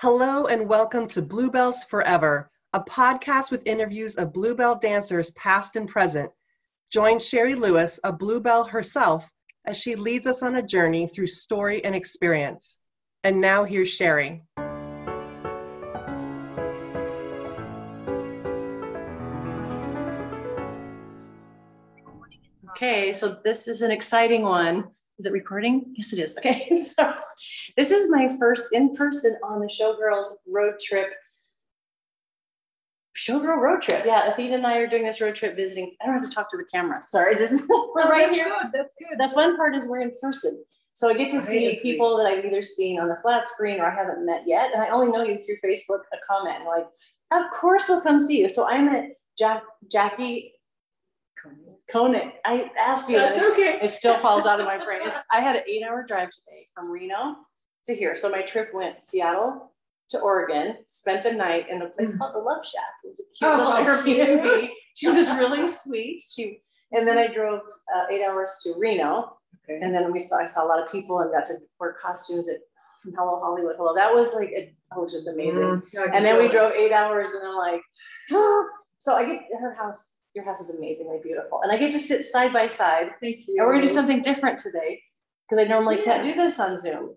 Hello and welcome to Bluebells Forever, a podcast with interviews of Bluebell dancers past and present. Join Sherry Lewis, a Bluebell herself, as she leads us on a journey through story and experience. And now here's Sherry. Okay, so this is an exciting one. Is it recording? Yes, it is. Okay, so this is my first in person on the Showgirls road trip. Showgirl road trip. Yeah, Athena and I are doing this road trip visiting. I don't have to talk to the camera. Sorry, just, we're right here. Good. That's good. The fun part is we're in person. So I get to I see people that I've either seen on the flat screen or I haven't met yet. And I only know you through Facebook, a comment. like, of course we'll come see you. So I met Jack, Jackie Koenig. I asked you. That's okay. It still falls out of my brain. It's, I had an eight hour drive today from Reno to here. So my trip went Seattle to Oregon, spent the night in a place called the Love Shack. It was a cute. Oh, little. Airbnb. She was really sweet. She, and then I drove uh, eight hours to Reno Okay. and then we saw, I saw a lot of people and got to wear costumes at from Hello Hollywood. Hello. That was like, it was just amazing. Mm, And then we drove eight hours and I'm like, so I get her house, your house is amazingly beautiful. And I get to sit side by side Thank you. and we're gonna do something different today because I normally can't do this on Zoom.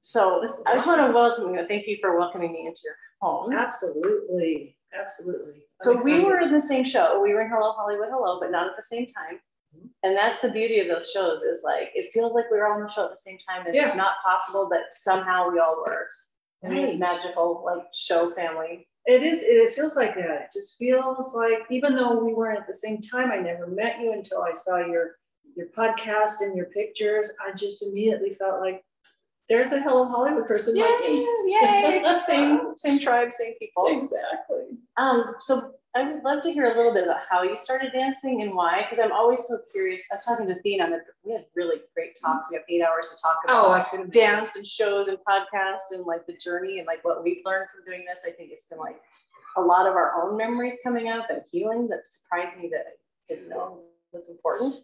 So This is I just want to welcome you. Thank you for welcoming me into your home. Absolutely, absolutely. So we were in the same show. We were in Hello Hollywood Hello, but not at the same time. Mhm. And that's the beauty of those shows is like it feels like we were all on the show at the same time and it's not possible, but somehow we all were. And this magical like show family. It is, it feels like that. It just feels like, even though we weren't at the same time, I never met you until I saw your, your podcast and your pictures. I just immediately felt like there's a Hello Hollywood person like me. Yay! same same tribe, same people. Exactly. Um, so I would love to hear a little bit about how you started dancing and why, because I'm always so curious. I was talking to Thena, and we had really talks. We have eight hours to talk about Oh, I could dance and shows and podcast and like the journey and like what we've learned from doing this. I think it's been like a lot of our own memories coming up and healing that surprised me that I didn't know was important.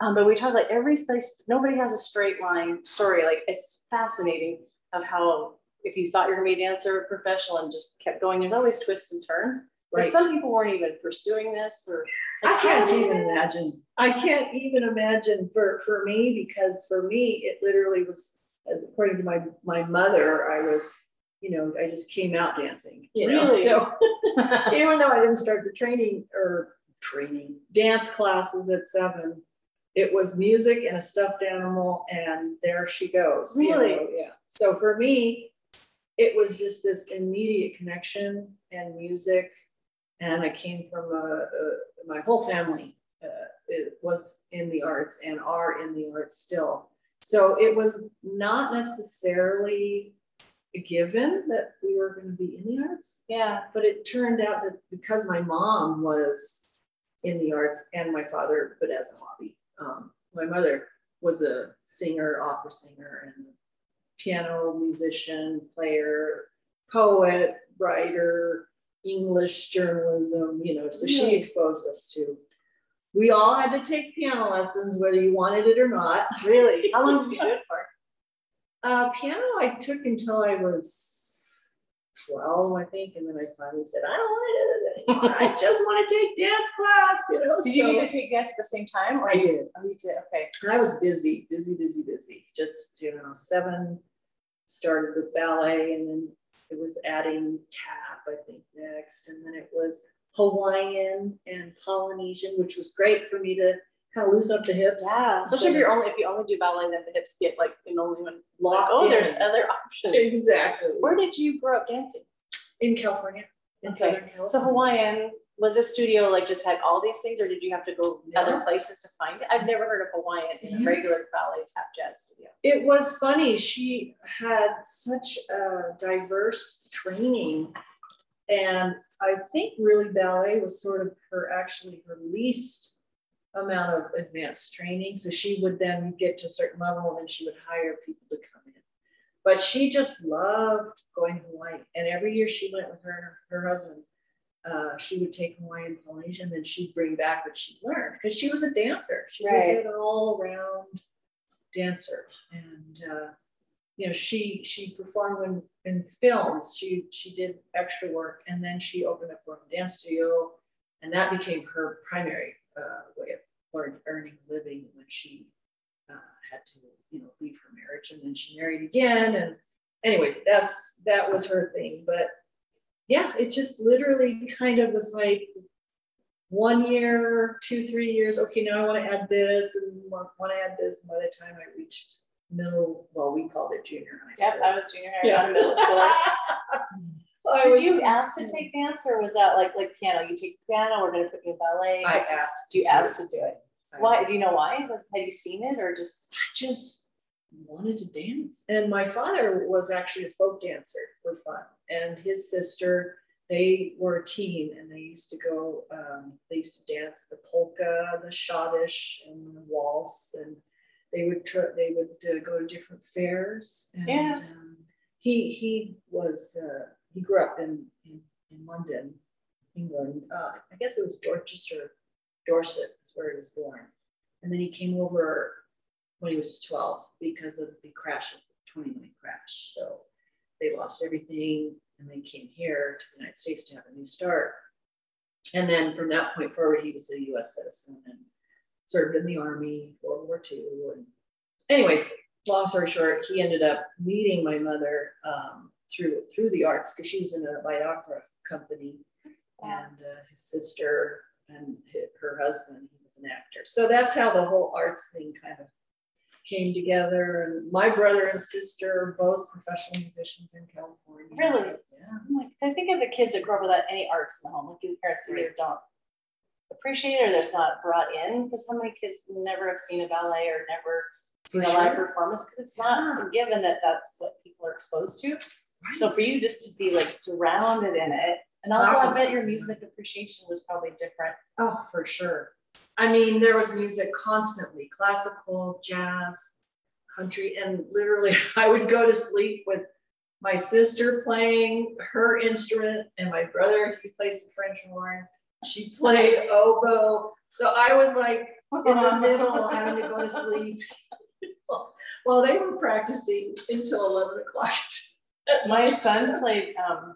Um, but we talk like every place, nobody has a straight line story. Like it's fascinating of how if you thought you're gonna be a dancer professional and just kept going, there's always twists and turns. Right. some people weren't even pursuing this or I can't even imagine. I can't even imagine for, for me, because for me, it literally was, as according to my, my mother, I was, you know, I just came out dancing, you know, Really? so. Even though I didn't start the training or training, dance classes at seven, it was music and a stuffed animal and there she goes. you Really? know, Yeah. So for me, it was just this immediate connection and music. And I came from a, a my whole family uh, it was in the arts and are in the arts still. So it was not necessarily a given that we were going to be in the arts, yeah. but it turned out that because my mom was in the arts and my father, but as a hobby, um, my mother was a singer, opera singer, and piano musician, player, poet, writer, English journalism, you know, so she exposed us to. We all had to take piano lessons, whether you wanted it or not. Really? How long did you do it for? Uh, piano I took until I was 12, I think, and then I finally said, I don't want to do this anymore. I just want to take dance class, you know. Did you need to take dance at the same time? Or I you- did. Oh, you did. Okay. I was busy, busy, busy, busy. Just, you know, seven started with ballet and then it was adding tap, I think, next. And then it was Hawaiian and Polynesian, which was great for me to kind of loosen up the hips. Yeah. Especially if you're only if you only do ballet, then the hips get like oh, in only one. Locked oh, in. there's other options. Exactly. Where did you grow up dancing? In California. In Okay. Southern California. So Hawaiian was this studio like just had all these things, or did you have to go No. other places to find it? I've never heard of Hawaiian in a regular ballet tap jazz studio. It was funny. She had such a diverse training. And I think really ballet was sort of her actually her least amount of advanced training. So she would then get to a certain level and then she would hire people to come in. But she just loved going to Hawaii. And every year she went with her her, husband. Uh, she would take Hawaiian Polynesian, and then she'd bring back what she learned because she was a dancer. She was an all around dancer. And uh, you know, she she performed in, in films. She she did extra work, and then she opened up her own dance studio, and that became her primary uh, way of earning a living when she uh, had to, you know, leave her marriage, and then she married again. And anyways, that's that was her thing. But yeah, it just literally kind of was like one year, two, three years. Okay, now I want to add this and want to add this. And by the time I reached middle, well, we called it junior high Yep. I was junior high, Yeah. not middle school. I Did you ask to take dance or was that like like piano? You take piano, we're gonna put you in ballet. I This is- You to. asked to do it. I Why? was- Do you know why? Was, had you seen it or just? I just wanted to dance. And my father was actually a folk dancer for fun. And his sister, they were a team and they used to go, um, they used to dance the polka, the schottisch, and the waltz. And they would try, they would uh, go to different fairs. And, Yeah. Um, he he was uh, he grew up in, in in London, England. Uh, I guess it was Dorchester, Dorset is where he was born. And then he came over when he was 12 because of the crash of the 29 crash. So they lost everything and they came here to the United States to have a new start. And then from that point forward, he was a US citizen and served in the army, World War II. And anyways, long story short, he ended up meeting my mother um, through through the arts because she was in a opera company and uh, his sister and her husband, he was an actor. So that's how the whole arts thing kind of came together. And my brother and sister are both professional musicians in California. Really? Yeah. I'm like, I think of the kids that grow up without any arts in the home, like your parents who either don't appreciate it or there's not brought in. Because how many kids never have seen a ballet or never seen For a live performance? Because it's not given that that's what people are exposed to. So for you just to be like surrounded in it, and also I bet your music appreciation was probably different. Oh, for sure. I mean, there was music constantly classical, jazz, country, and literally I would go to sleep with my sister playing her instrument and my brother, he plays the French horn. She played oboe. So I was like in the middle having to go to sleep. Well, they were practicing until 11 o'clock. My son played um,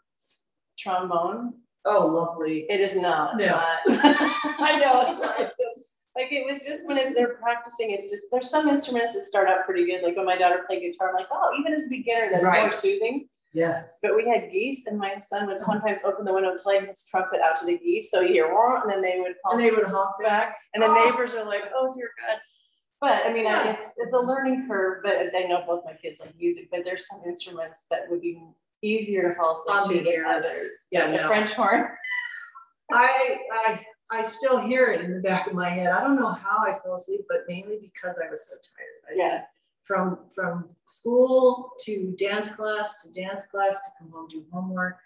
trombone. Oh, lovely. It is not. No. not. I know, it's nice. Like it was just when they're practicing, it's just there's some instruments that start out pretty good. Like when my daughter played guitar, I'm like, oh, even as a beginner, that's more soothing. Yes. But we had geese, and my son would sometimes open the window and play his trumpet out to the geese. So you hear, "Wah," and then they would And honk they would honk back. and the Oh. neighbors are like, "Oh dear God." But I mean, I- Yeah. it's it's a learning curve. But I know both my kids like music, but there's some instruments that would be easier to fall asleep to the than ears. others. Yeah, the no. French horn. I, I, I still hear it in the back of my head. I don't know how I fell asleep, but mainly because I was so tired. I- Yeah. From, from school to dance class to dance class to come home do homework,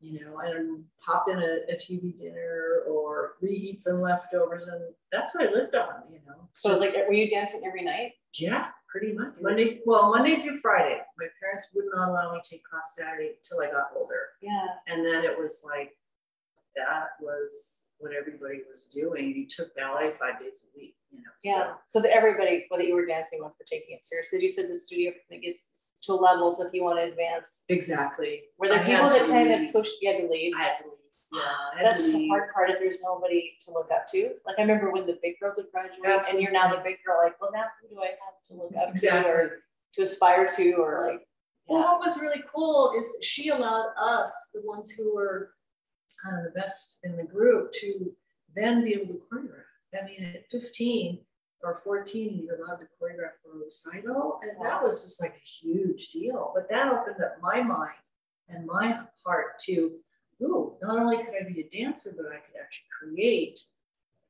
you know, and pop in a, a TV dinner or reheat some leftovers, and that's what I lived on, you know. So it's like, were you dancing every night? Yeah, pretty much. Monday, well, Monday through Friday. My parents would not allow me to take class Saturday till I got older. Yeah. And then it was like, that was what everybody was doing. You took ballet five days a week, you know. Yeah. So that everybody, whether you were dancing with, were taking it serious. Because you said the studio kind of gets to a level. So if you want to advance, exactly. were there I people that kind leave. of pushed you had to leave? I had to leave. Yeah. That's the leave. hard part if there's nobody to look up to. Like I remember when the big girls would graduate and you're now the big girl, like, well, now who do I have to look up to or to aspire to or like, Well, what was really cool is she allowed us, the ones who were kind of the best in the group, to then be able to choreograph. I mean, at 15 or 14, you're allowed to choreograph for a recital. And that was just like a huge deal. But that opened up my mind and my heart to, ooh, not only could I be a dancer, but I could actually create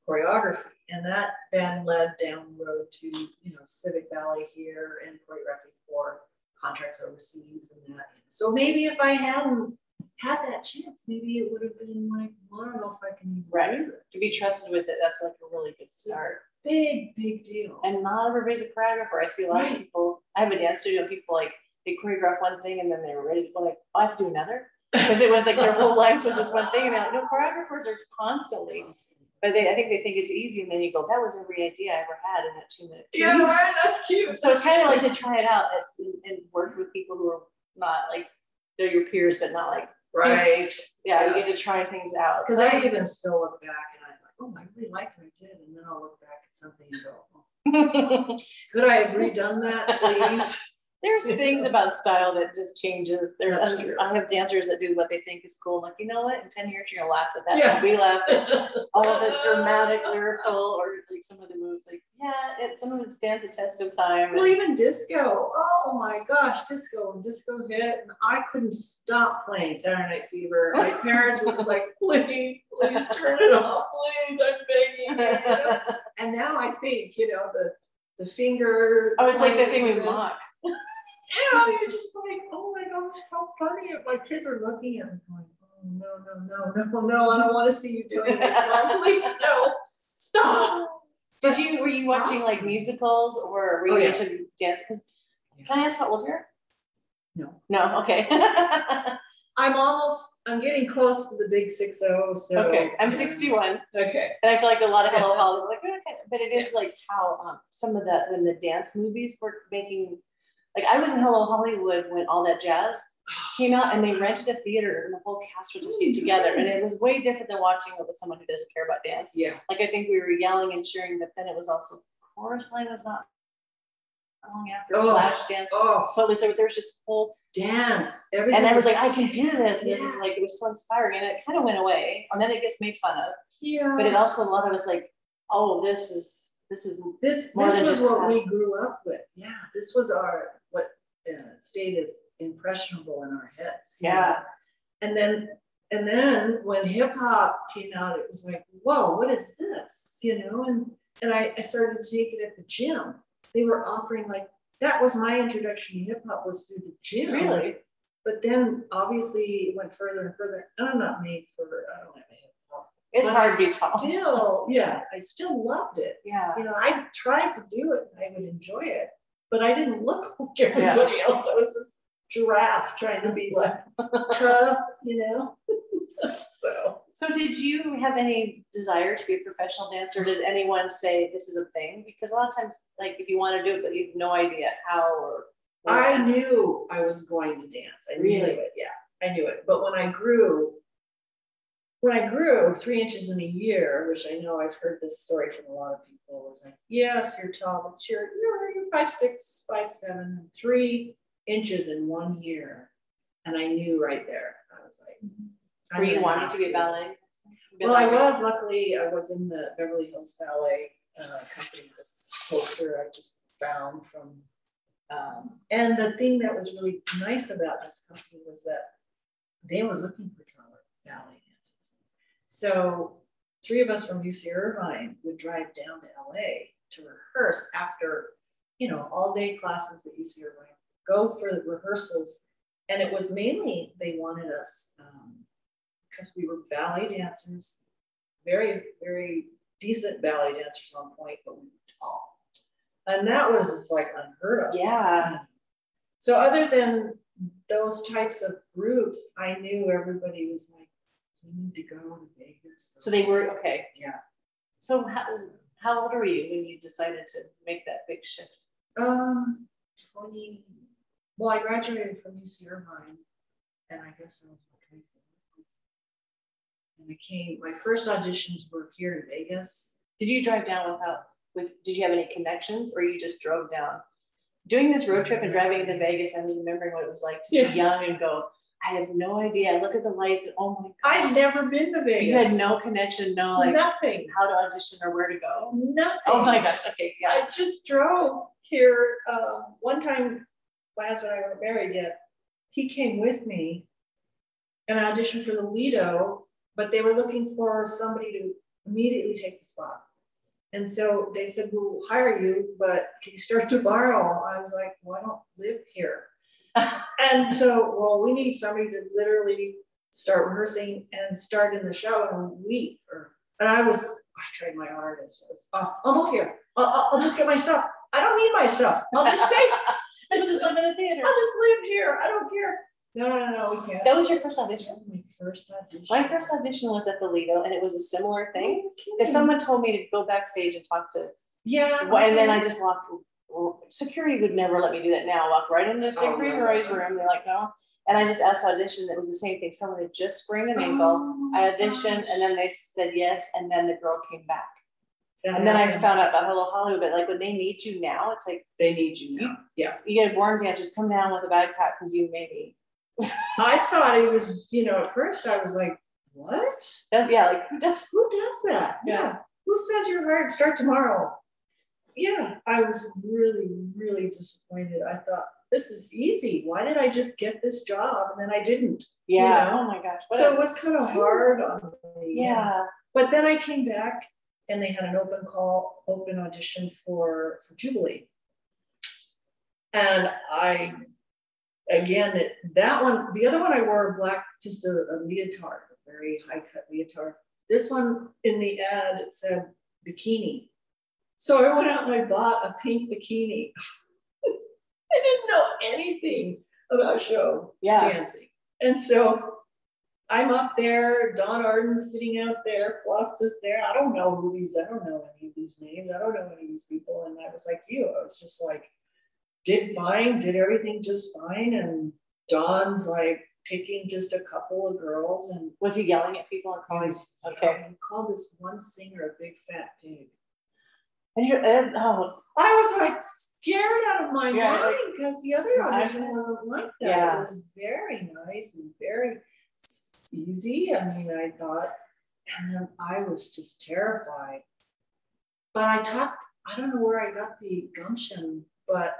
choreography. And that then led down the road to, you know, civic ballet here and choreography for contracts overseas and that. So maybe if I hadn't had that chance, maybe it would have been like, well, I don't know if I can Right. do this. To be trusted with it, that's like a really good start. Big, big deal. And not everybody's a choreographer. I see a lot of people. I have a dance studio. People like they choreograph one thing and then they're ready to go like, oh, I have to do another because it was like their whole life was this one thing. And they're like, no, choreographers are constantly But they, I think they think it's easy, and then you go, "That was every idea I ever had in that two minute." piece." Yeah, right, that's cute. So it's kind of like to try it out and, and work with people who are not like they're your peers, but not like right. yeah, you get to try things out. Because I even still look back and I'm like, oh, I really liked what I did. And then I'll look back at something and go, oh, could I have redone that, please? There's things about style that just changes. There, That's um, I- have dancers that do what they think is cool. Like, you know what? In 10 years, you're gonna laugh at that. Yeah. We laugh at all of the dramatic, lyrical, or like some of the moves. Like, yeah, it, some of it stands the test of time. Well, and- even disco. Oh my gosh, disco and disco hit. And I couldn't stop playing Saturday Night Fever. My parents were like, please, please turn it off, please, I'm begging. you? And now I think, you know, the the finger. oh, it's like the thing we mock. Know, you're just like, oh my gosh, how funny. My kids are looking at me going, oh no, no, no, no, no, I don't want to see you doing this. Mom. Please, no, stop. Did you were you watching like musicals or were you Oh, yeah. into dance? Because can I ask how old you are? No. No. Okay. I'm almost, I'm getting close to the big six oh, so. okay. I'm 61. Okay. And I feel like a lot of Hello Hollywood, like, okay, but it is like how um, some of the when the dance movies were making, like I was in Hello Hollywood when all that jazz came out, and they rented a theater, and the whole cast would just see it together, and it was way different than watching it with someone who doesn't care about dance. Yeah. Like I think we were yelling and cheering, but then it was also chorus line was not long after Oh. Flashdance. Oh, Footloose, so there was just whole, dance. and I was like, I can do this. And this Yeah. is like it was so inspiring, and it kind of went away, and then it gets made fun of. Yeah. But it also a lot of us like, oh, this is this is This, this was what we grew up with. Yeah, this was our, uh, stayed as impressionable in our heads. yeah. And then, and then when hip hop came out, it was like, whoa, what is this? You know, and and I, I started to take it at the gym. They were offering like that was my introduction to hip hop was through the gym. Really? But then obviously it went further and further. And I'm not made for I don't have a hip hop. It's But hard to be tall. Still, yeah, I still loved it. Yeah. You know, I tried to do it and I would enjoy it, but I didn't look like everybody else. I was this giraffe trying to be like tough, you know? so So did you have any desire to be a professional dancer? Did anyone say this is a thing? Because a lot of times, like if you want to do it, but you have no idea how or I knew I was going to dance. I knew Really? it. Yeah, I knew it. But when I grew, when I grew three inches in a year, which I know I've heard this story from a lot of people, was like, yes, you're tall, but you're, you're five six, five seven, three inches in one year. And I knew right there. I was like, were you wanting to be a ballet? Well, I was luckily I was in the Beverly Hills Ballet uh, company. This poster I just found from, um, and the thing that was really nice about this company was that they were looking for talented ballet dancers. So three of us from UC Irvine would drive down to LA to rehearse after, you know, all day classes at UC Irvine. Go for the rehearsals, and it was mainly they wanted us. Um, because we were ballet dancers, very, very decent ballet dancers on pointe, but we were tall. And that was just like unheard of. Yeah. So other than those types of groups, I knew everybody was like, we need to go to Vegas. So they were okay. Yeah. So how, how old were you when you decided to make that big shift? Um, 20, well, I graduated from UC Irvine, and I guess I was okay. And I came, my first auditions were here in Vegas. Did you drive down without with? Did you have any connections, or you just drove down? Doing this road trip and driving into Vegas, I was remembering what it was like to Yeah. be young and go. I have no idea. I look at the lights and oh my god. I've never been to Vegas. you had no connection, no like nothing, how to audition or where to go. nothing. Oh my gosh. Okay. Yeah. I just drove here. Um, one time, my husband and I weren't married yet. He came with me, and I auditioned for the Lido, but they were looking for somebody to immediately take the spot. And so they said, "We'll hire you, but can you start tomorrow?" I was like, "Well, I don't live here." and so, well, we need somebody to literally start rehearsing and start in the show in a week. Or, and I was, I tried my hardest. I was, oh, I'll move here. I'll, I'll just get my stuff. I don't need my stuff. I'll just stay. I'll just live in the theater. I'll just live here. I don't care. No, no, no, we can't. That was your first audition. my first audition? My first audition was at the Lido, and it was a similar thing. Oh, Because someone told me to go backstage and talk to, Yeah. and then I just walked. Security would never let me do that now. I walked right into Secretary oh, no. Roy's room. They're like, no. And I just asked to audition. It was the same thing. Someone had just sprained an ankle. Oh, I auditioned, gosh. and then they said yes, and then the girl came back. And then I happens. found out about Hello Hollywood. But like when they need you now, it's like They need you now. Yeah. you get born dancers come down with a bad backpack because you maybe. I thought it was, you know, at first I was like, what? That, yeah, like who does? Who does that? Yeah. Yeah. Who says you're hired? Start tomorrow. Yeah, I was really, really disappointed. I thought this is easy. Why did I just get this job and then I didn't? Yeah. know? Oh my gosh. what So it was kind of hard on me. yeah. But then I came back and they had an open call, open audition for, for Jubilee. And I, again, it, that one, the other one I wore black, just a, a leotard, a very high cut leotard. This one in the ad, it said bikini. So I went out and I bought a pink bikini. I didn't know anything about show Yeah. dancing. And so I'm up there, Don Arden's sitting out there, Fluff is there. I don't know who these, I don't know any of these names. I don't know any of these people. And I was like you, I was just like, did fine, did everything just fine. And Don's like picking just a couple of girls and Was he yelling at people and calling? Okay. he called this one singer a big fat pig. And you're, uh, oh, I was like scared out of my Yeah, mind because the other audition wasn't like that. Yeah. It was very nice and very easy. I mean, I thought, and then I was just terrified. But I talked, I don't know where I got the gumption, but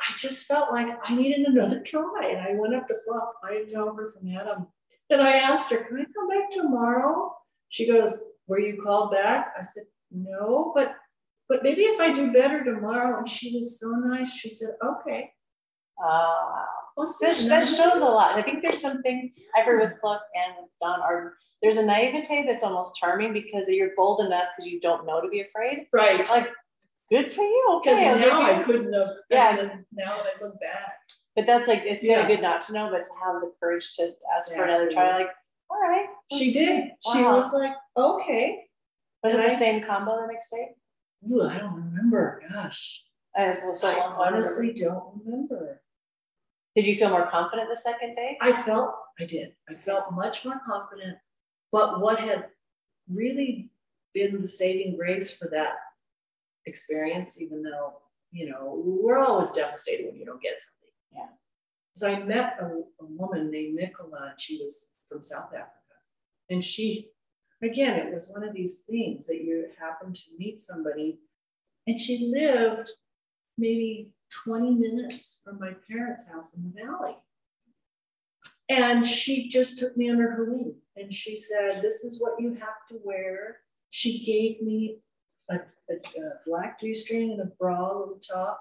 I just felt like I needed another try. And I went up to Fluff, I didn't know her from Adam. And I asked her, Can I come back tomorrow? She goes, Were you called back? I said, No, but but maybe if I do better tomorrow. And she was so nice. She said, Okay. wow. That, shows a lot. I think there's something I've heard with Fluff and with Don Arden. There's a naivete that's almost charming because you're bold enough because you don't know to be afraid. Right. Like, good for you. Because Okay. I'll now I couldn't have. Yeah. Now that I look back. But that's like it's Yeah. really good not to know, but to have the courage to ask for another try. Like, all right. She did. see. She was like, Okay. Was it and the same combo the next day? Ooh, I don't remember. Gosh. I was so I long. honestly don't remember. Did you feel more confident the second day? I felt, I did. I felt much more confident. But what had really been the saving grace for that experience, even though, you know, we're always devastated when you don't get something. Yeah. So I met a, a woman named Nicola, and she was from South Africa. And she, again, it was one of these things that you happen to meet somebody, and she lived maybe 20 minutes from my parents' house in the valley. And she just took me under her wing and she said, This is what you have to wear. She gave me a, a, a black G string and a bra, little top.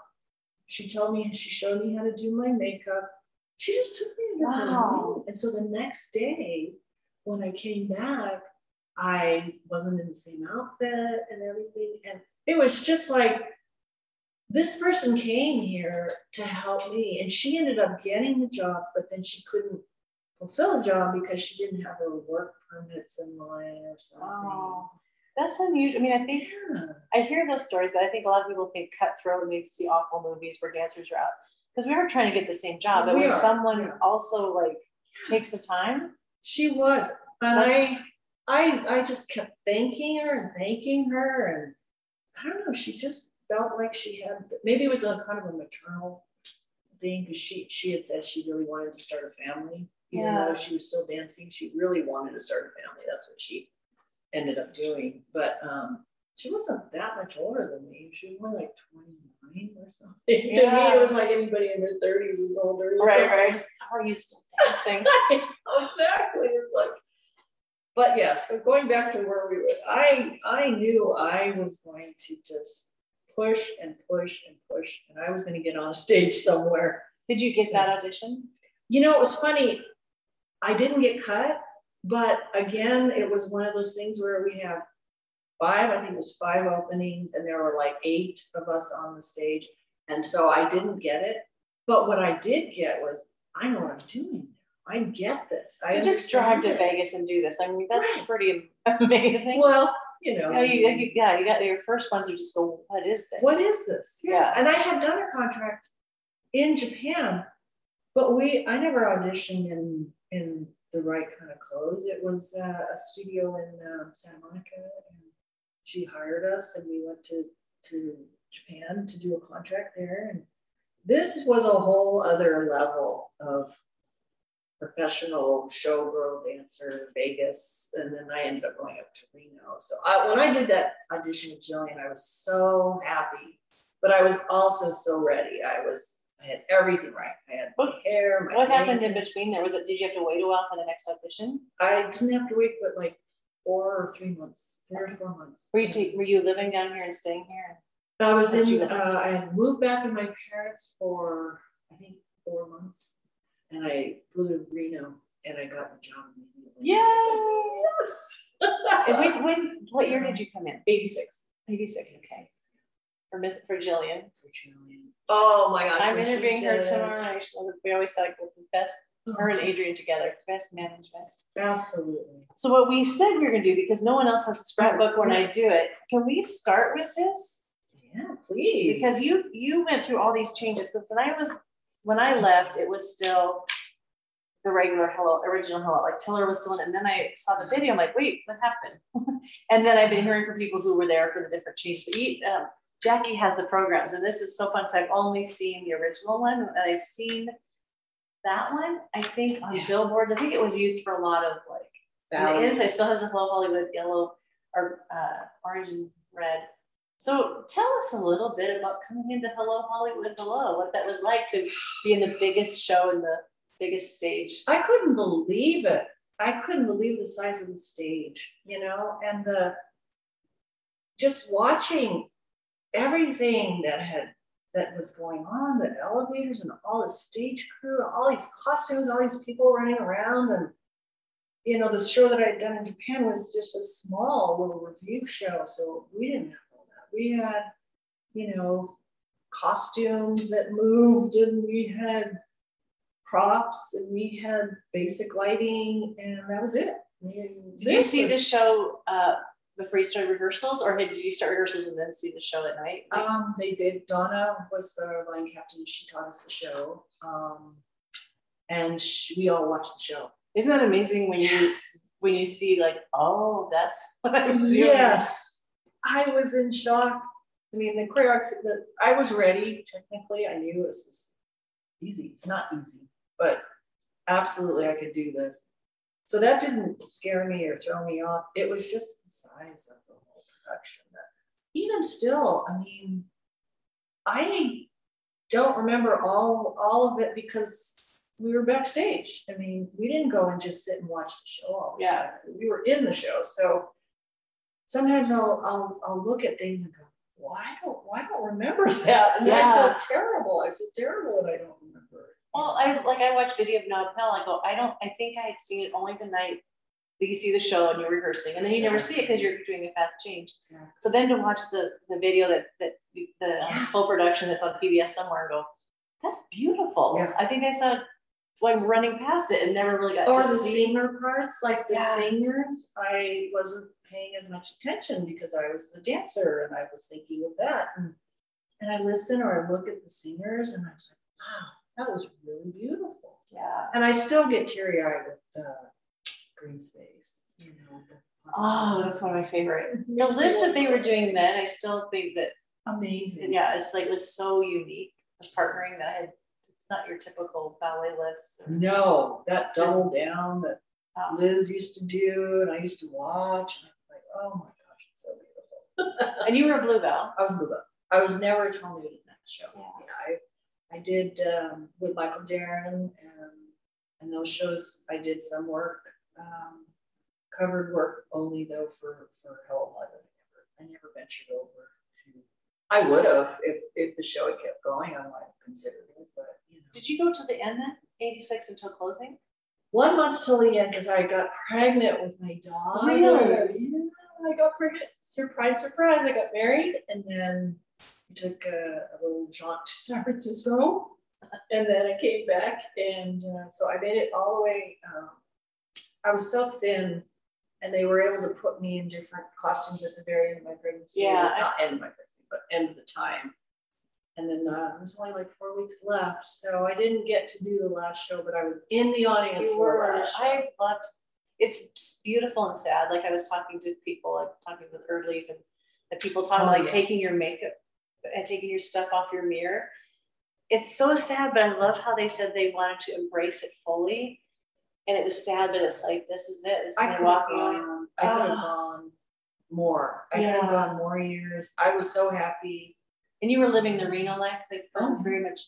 She told me, and she showed me how to do my makeup. She just took me under her wing. And so the next day, when I came back, I wasn't in the same outfit and everything. And it was just like, this person came here to help me and she ended up getting the job but then she couldn't fulfill the job because she didn't have her work permits in line or something Oh, that's unusual. I mean, I think yeah. I hear those stories, but I think a lot of people think cutthroat and they see awful movies where dancers are out because we are trying to get the same job. But We when are, someone yeah. also like takes the time, she was and I, I i just kept thanking her and thanking her and i don't know she just felt like she had maybe it was a kind of a maternal thing because she she had said she really wanted to start a family even Yeah. though she was still dancing she really wanted to start a family that's what she ended up doing but um she wasn't that much older than me she was more like 29 or something to me it was like anybody in their 30s was older right, right. How are you still dancing? exactly. It's like, but yeah, so going back to where we were, I I knew I was going to just push and push and push, and I was going to get on a stage somewhere. Did you get that audition? You know, it was funny. I didn't get cut, but again, it was one of those things where we have five, I think it was five openings, and there were like eight of us on the stage. And so I didn't get it. But what I did get was, I know what I'm doing. I get this. I You just drive understand to it. Vegas and do this. I mean, that's Right. pretty amazing. Well, you know, Yeah, you, you- yeah, you got your first ones. You just go, what is this? what is this? Yeah. And I had done a contract in Japan, but we I never auditioned in in the right kind of clothes. It was uh, a studio in um, Santa Monica, and she hired us, and we went to to Japan to do a contract there. And this was a whole other level of professional showgirl dancer in Vegas, and then I ended up going up to Reno. So I, when I did that audition with Jillian, I was so happy, but I was also so ready. I was I had everything right. I had my hair. My What happened in between there? Was it, did you have to wait a while for the next audition? I didn't have to wait but like four or three months, three or four months. Were you, ta- were you living down here and staying here? I was in, uh, I had moved back with my parents for, I think, four months. And I flew to Reno and I got the job immediately. Yes. And when, when, what year did you come in? 86. 86, okay. For Miss, for Jillian. For Jillian. Oh my gosh. I'm interviewing her tomorrow We always with the best, oh. her and Adrian together, best management. Absolutely. So what we said we were gonna do, because no one else has a scrapbook when I do it, can we start with this? Yeah, please. Because you, you went through all these changes, because I was, when I left, it was still the regular hello, original hello, like Tiller was still in, it. and then I saw the video, I'm like, wait, what happened? And then I've been hearing from people who were there for the different changes, but you, um, Jackie has the programs, and this is so fun, because I've only seen the original one, and I've seen that one, I think on Yeah. billboards, I think it was used for a lot of like and the inside still has a Hello Hollywood yellow or uh, orange and red. So tell us a little bit about coming into Hello Hollywood Hello, what that was like to be in the biggest show in the biggest stage. I couldn't believe it. I couldn't believe the size of the stage, you know, and the just watching everything that had that was going on, the elevators and all the stage crew, all these costumes, all these people running around and you know, the show that I'd done in Japan was just a small little revue show. So we didn't have. We had, you know, costumes that moved and we had props and we had basic lighting and that was it. Did you see the show uh, before you started rehearsals, or did you start rehearsals and then see the show at night? Um, they did. Donna was the line captain. She taught us the show. Um, and she, we all watched the show. Isn't that amazing when you when you see like, oh, that's what I'm doing? Yes. I was in shock. I mean, the choreography, the, I was ready technically. I knew this was easy, not easy, but absolutely I could do this. So that didn't scare me or throw me off. It was just the size of the whole production. That even still, I mean, I don't remember all all of it because we were backstage. I mean, we didn't go and just sit and watch the show all the Yeah. time. We were in the show. So sometimes I'll I'll I'll look at things and go, well, I don't why don't remember that? And then I feel terrible. I feel terrible that I don't remember. Well, I like I watched video of Now Pell. I go, I don't. I think I had seen it only the night that you see the show and you're rehearsing, and then you never see it because you're doing a fast change. So then to watch the the video that that the um, Yeah. full production that's on PBS somewhere and go, that's beautiful. Yeah. I think I saw it when running past it and never really got it. Or to the see. singer parts, like the Yeah. singers, I wasn't paying as much attention because I was the dancer and I was thinking of that. And, and I listen or I look at the singers and I was like, wow, that was really beautiful. Yeah. And I still get teary eyed with uh, green space, you know. the- Oh, that's one of my favorite. The lifts that they were doing then, I still think that amazing. yeah, it's like it was so unique. The partnering that I had. It's not your typical ballet lifts. Or, No, that double down that um, Liz used to do and I used to watch. And oh my gosh, it's so beautiful. and you were a bluebell. I was bluebell. I was never a tall nude in that show. Yeah. I, I did um, with Michael Darren and and those shows. I did some work, um, covered work only though for for Hello Hollywood. I never, I never ventured over to. I would have if if the show had kept going. I might have considered it, but you know. Did you go to the end then? 86 until closing? One month till the end because I got pregnant with my dog. Really? I got pregnant. Surprise, surprise. I got married and then we took a, a little jaunt to San Francisco. and then I came back, and uh, so I made it all the way. Um, I was so thin, and they were able to put me in different costumes at the very end of my pregnancy. Yeah. not end of my pregnancy, but end of the time. And then uh, there's only like four weeks left, so I didn't get to do the last show, but I was in the audience You for the were. last show. I loved. It's beautiful and sad. Like I was talking to people, like talking with Earlies, and the people talking Oh, about like taking your makeup and taking your stuff off your mirror. It's so sad, but I love how they said they wanted to embrace it fully. And it was sad, but it's like this is it. This is I could have walking away. gone, I could have Ah. gone more. I could have gone more years. I was so happy. And you were living the Reno life. Like Oh. very much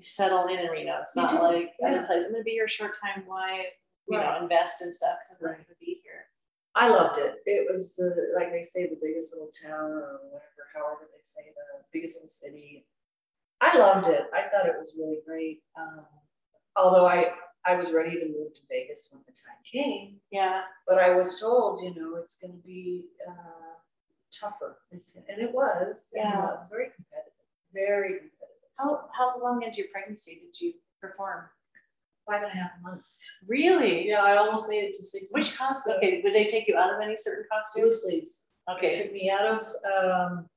settled in in Reno. It's not like yeah. other places. I'm gonna be your short time. Why you know invest in stuff because I'm not Right. gonna be here. I loved it. It was the like they say the biggest little town or whatever, however they say the biggest little city. I loved it. I thought it was really great. Um, although I I was ready to move to Vegas when the time came, Yeah. but I was told, you know, it's going to be uh, tougher, and it was. and, Yeah. uh, very competitive. Very competitive. How So, how long into your pregnancy did you perform? Five and a half months. Really? Yeah, I almost made it to six. Which costume? so- Okay, did they take you out of any certain costume? Blue sleeves. Okay. took me out of um,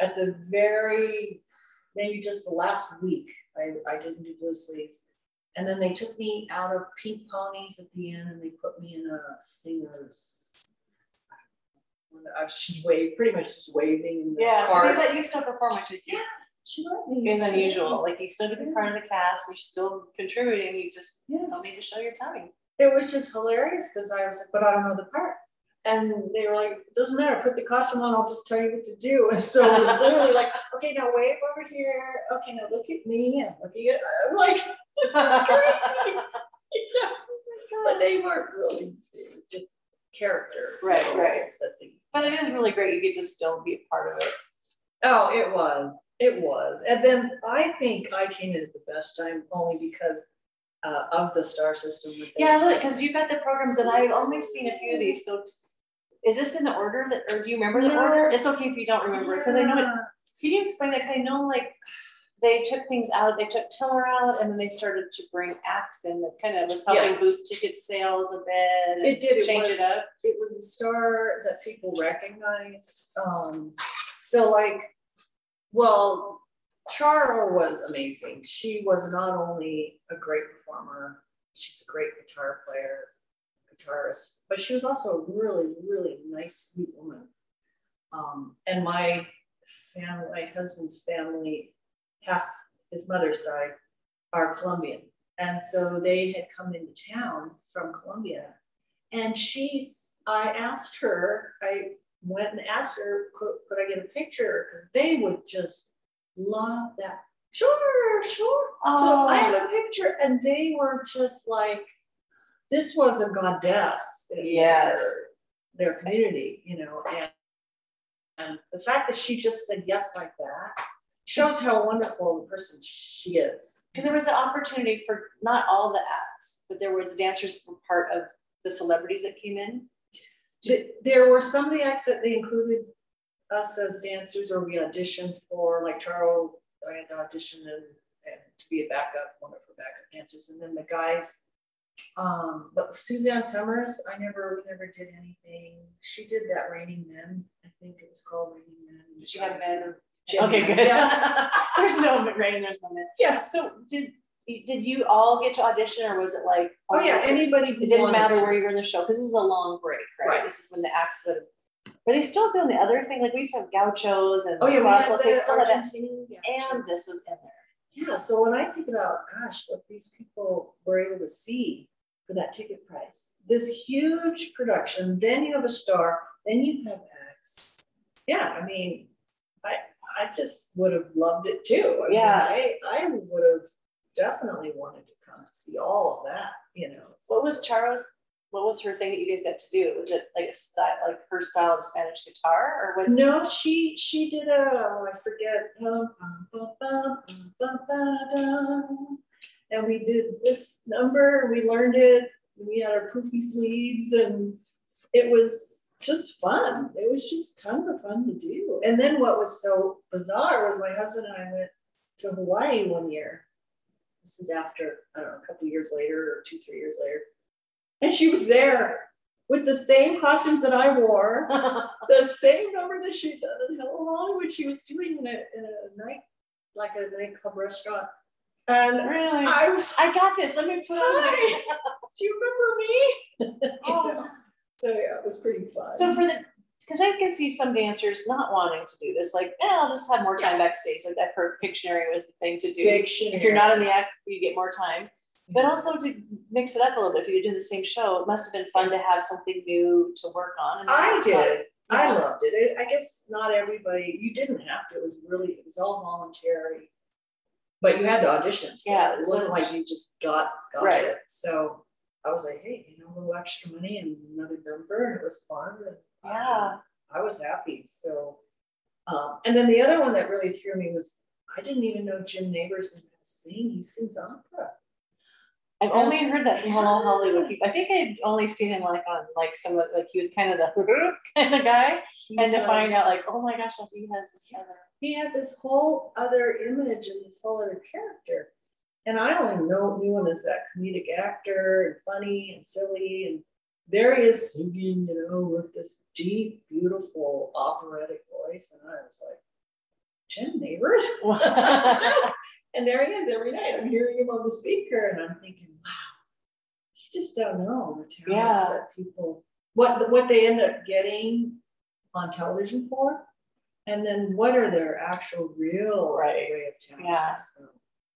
at the very maybe just the last week. I, I didn't do blue sleeves, and then they took me out of pink ponies at the end, and they put me in a singer's. I was just wave, pretty much just waving in the Yeah, car. they let you still perform, which is Yeah, she let me. it was unusual. Like you still get to be part of the cast, you're still contributing. You just Yeah. don't need to show your tongue. It was just hilarious because I was like, but I don't know the part. And they were like, it doesn't matter, put the costume on, I'll just tell you what to do. And so it was literally like, okay, now wave over here. Okay, now look at me and look at you. I'm like, this is crazy. Yeah. But they weren't really just character. Right, right. roles That they, But it is really great. You get to still be a part of it. Oh, it was. It was. And then I think I came in at the best time only because uh, of the star system. Yeah, really, because you've got the programs and I've only seen a few of these. So is this in the order that, or do you remember the No. order? It's okay if you don't remember it because I know it. Yeah. Can you explain that? Because I know like they took things out, they took Tiller out and then they started to bring acts in that kind of was helping Yes. boost ticket sales a bit. It did. It change was, it up. It was a star that people recognized. Um, so like, well, Charo was amazing. She was not only a great performer, she's a great guitar player, guitarist, but she was also a really, really nice, sweet woman. Um, and my family, my husband's family, half his mother's side, are Colombian. And so they had come into town from Colombia. And she's, I asked her, I went and asked her, could, could I get a picture? Because they would just love that. Sure, sure. So I have a oh. picture, and they were just like, this was a goddess in Yes. their, their community, you know. And, and the fact that she just said yes like that shows how wonderful the person she is. Because there was an opportunity for not all the acts, but there were the dancers were part of the celebrities that came in. Th- There were some of the acts that they included us as dancers, or we auditioned for, like Charo, I had to audition and, and to be a backup, one of her backup dancers, and then the guys. Um, but Suzanne Somers, I never, we never did anything. She did that Raining Men, I think it was called Raining Men. She have men? Okay, good. Yeah. there's no rain, there's no men. Yeah. So did did you all get to audition, or was it like? Oh, yeah, anybody. It didn't matter to. where you were in the show because this is a long break, right? Right. This is when the acts would. Were they still doing the other thing? Like we used to have gauchos and Oh, yeah, we had. They still had that, and this was in there. Yeah, so when I think about, gosh, what these people were able to see for that ticket price, this huge production, then you have a star, then you have acts. Yeah, I mean, I I just would have loved it too. I mean, Yeah. I I would have definitely wanted to come and see all of that, you know. What was Charo's? What was her thing that you guys got to do? Was it like a style, like her style of Spanish guitar, or what? No, she she did a oh, I forget. And we did this number. We learned it. We had our poofy sleeves, and it was just fun. It was just tons of fun to do. And then what was so bizarre was my husband and I went to Hawaii one year, This is after, I don't know, a couple years later or two, three years later. And she was there with the same costumes that I wore, the same number that she'd done in Hollywood. She was doing in a, in a night, like a nightclub restaurant. And Really? I was, I got this. Let me put on hi, do you remember me? Oh. So yeah, it was pretty fun. So for the, because I can see some dancers not wanting to do this, like, eh, I'll just have more time backstage. Like I've heard Pictionary was the thing to do. Fiction. If you're not in the act, you get more time. But also to mix it up a little bit, if you do the same show, it must have been fun to have something new to work on. and I did. I Yeah. loved it. I guess not everybody, you didn't have to. It was really, it was all voluntary. But you had to audition. so Yeah, It wasn't like you just got, got Right. it. So I was like, hey, you know, a little extra money and another number, and it was fun. And Yeah. I was happy. So, um, and then the other one that really threw me was I didn't even know Jim Nabors was going to sing. He sings opera. I've only heard that from Hello Hollywood people. I think I'd only seen him like on like some of like he was kind of the kind of guy. and to He's, uh, find out like, oh my gosh, like he has this other. he had this whole other image and this whole other character. And I only know knew him as that comedic actor and funny and silly. And there he is singing, you know, with this deep, beautiful operatic voice. And I was like, Jim Nabors? and there he is every night. I'm hearing him on the speaker and I'm thinking, wow, you just don't know the talents Yeah. that people, what, what they end up getting on television for. And then what are their actual real Right. way of talent? Yeah. So,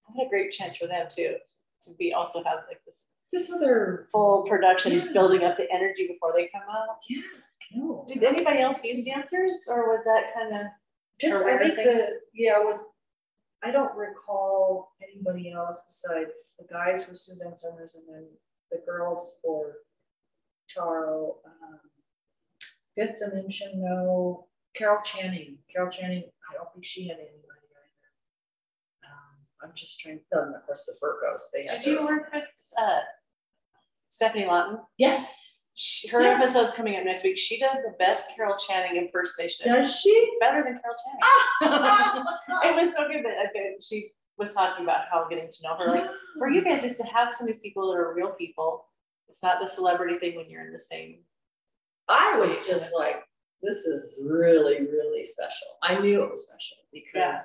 what a great chance for them too to be also have like this this other full production, Yeah. building up the energy before they come out. yeah, no. Did anybody else use dancers, or was that kind of? Just, I think the, yeah, it was, I don't recall anybody else besides the guys for Suzanne Somers and then the girls for Charo. Um, Fifth Dimension, no. Carol Channing, Carol Channing, I don't think she had anybody either. Um, I'm just trying, oh, and of course the Virgos, they. Did you work with uh, Stephanie Lawton? Yes. She, her Yes. episode's coming up next week. She does the best Carol Channing impersonation. Does she? better than Carol Channing. Ah! it was so good that okay, she was talking about how getting to know her. Like for you guys is to have some of these people that are real people. It's not the celebrity thing when you're in the same. I was just like, this is really, really special. I knew it was special because, Yeah.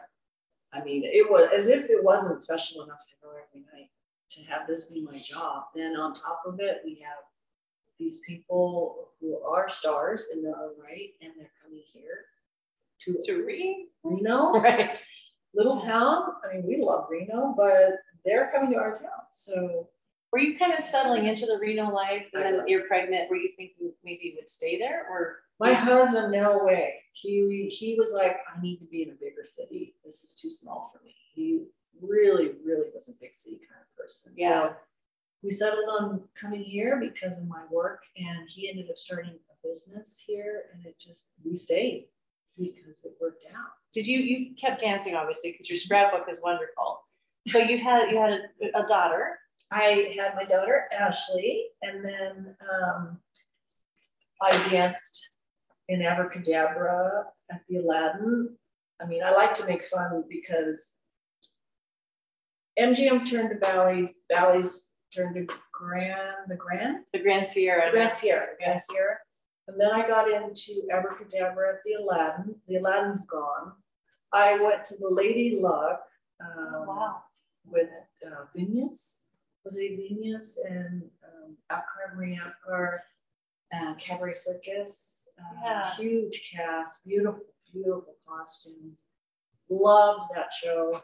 I mean, it was as if it wasn't special enough to go every night to have this be my job. Then on top of it, we have these people who are stars in their own right, and they're coming here to To read, Reno, right? little town. I mean, we love Reno, but they're coming to our town. So Were you kind of settling into the Reno life, and I then you're pregnant? Were you thinking maybe you would stay there, or My husband, no way. He he was like, I need to be in a bigger city. This is too small for me. He really, really was a big city kind of person. Yeah. So we settled on coming here because of my work, and he ended up starting a business here, and it just we stayed because it worked out. did you you kept dancing obviously because your scrapbook is wonderful. So you've had you had a, a daughter. I had my daughter Ashley, and then um, I danced in Abracadabra at the Aladdin. I mean, I like to make fun because MGM turned to Bally's, Bally's turned to Grand, the Grand, The Grand Sierra. The Grand Sierra, Grand Sierra. And then I got into Abracadabra at the Aladdin. The Aladdin's gone. I went to the Lady Luck. Oh, Um, wow. with uh, Venus, Jose Venus and um, Apcar, Marie Apcar, uh, Cabaret Circus. Uh, Yeah. Huge cast, beautiful, beautiful costumes. Loved that show.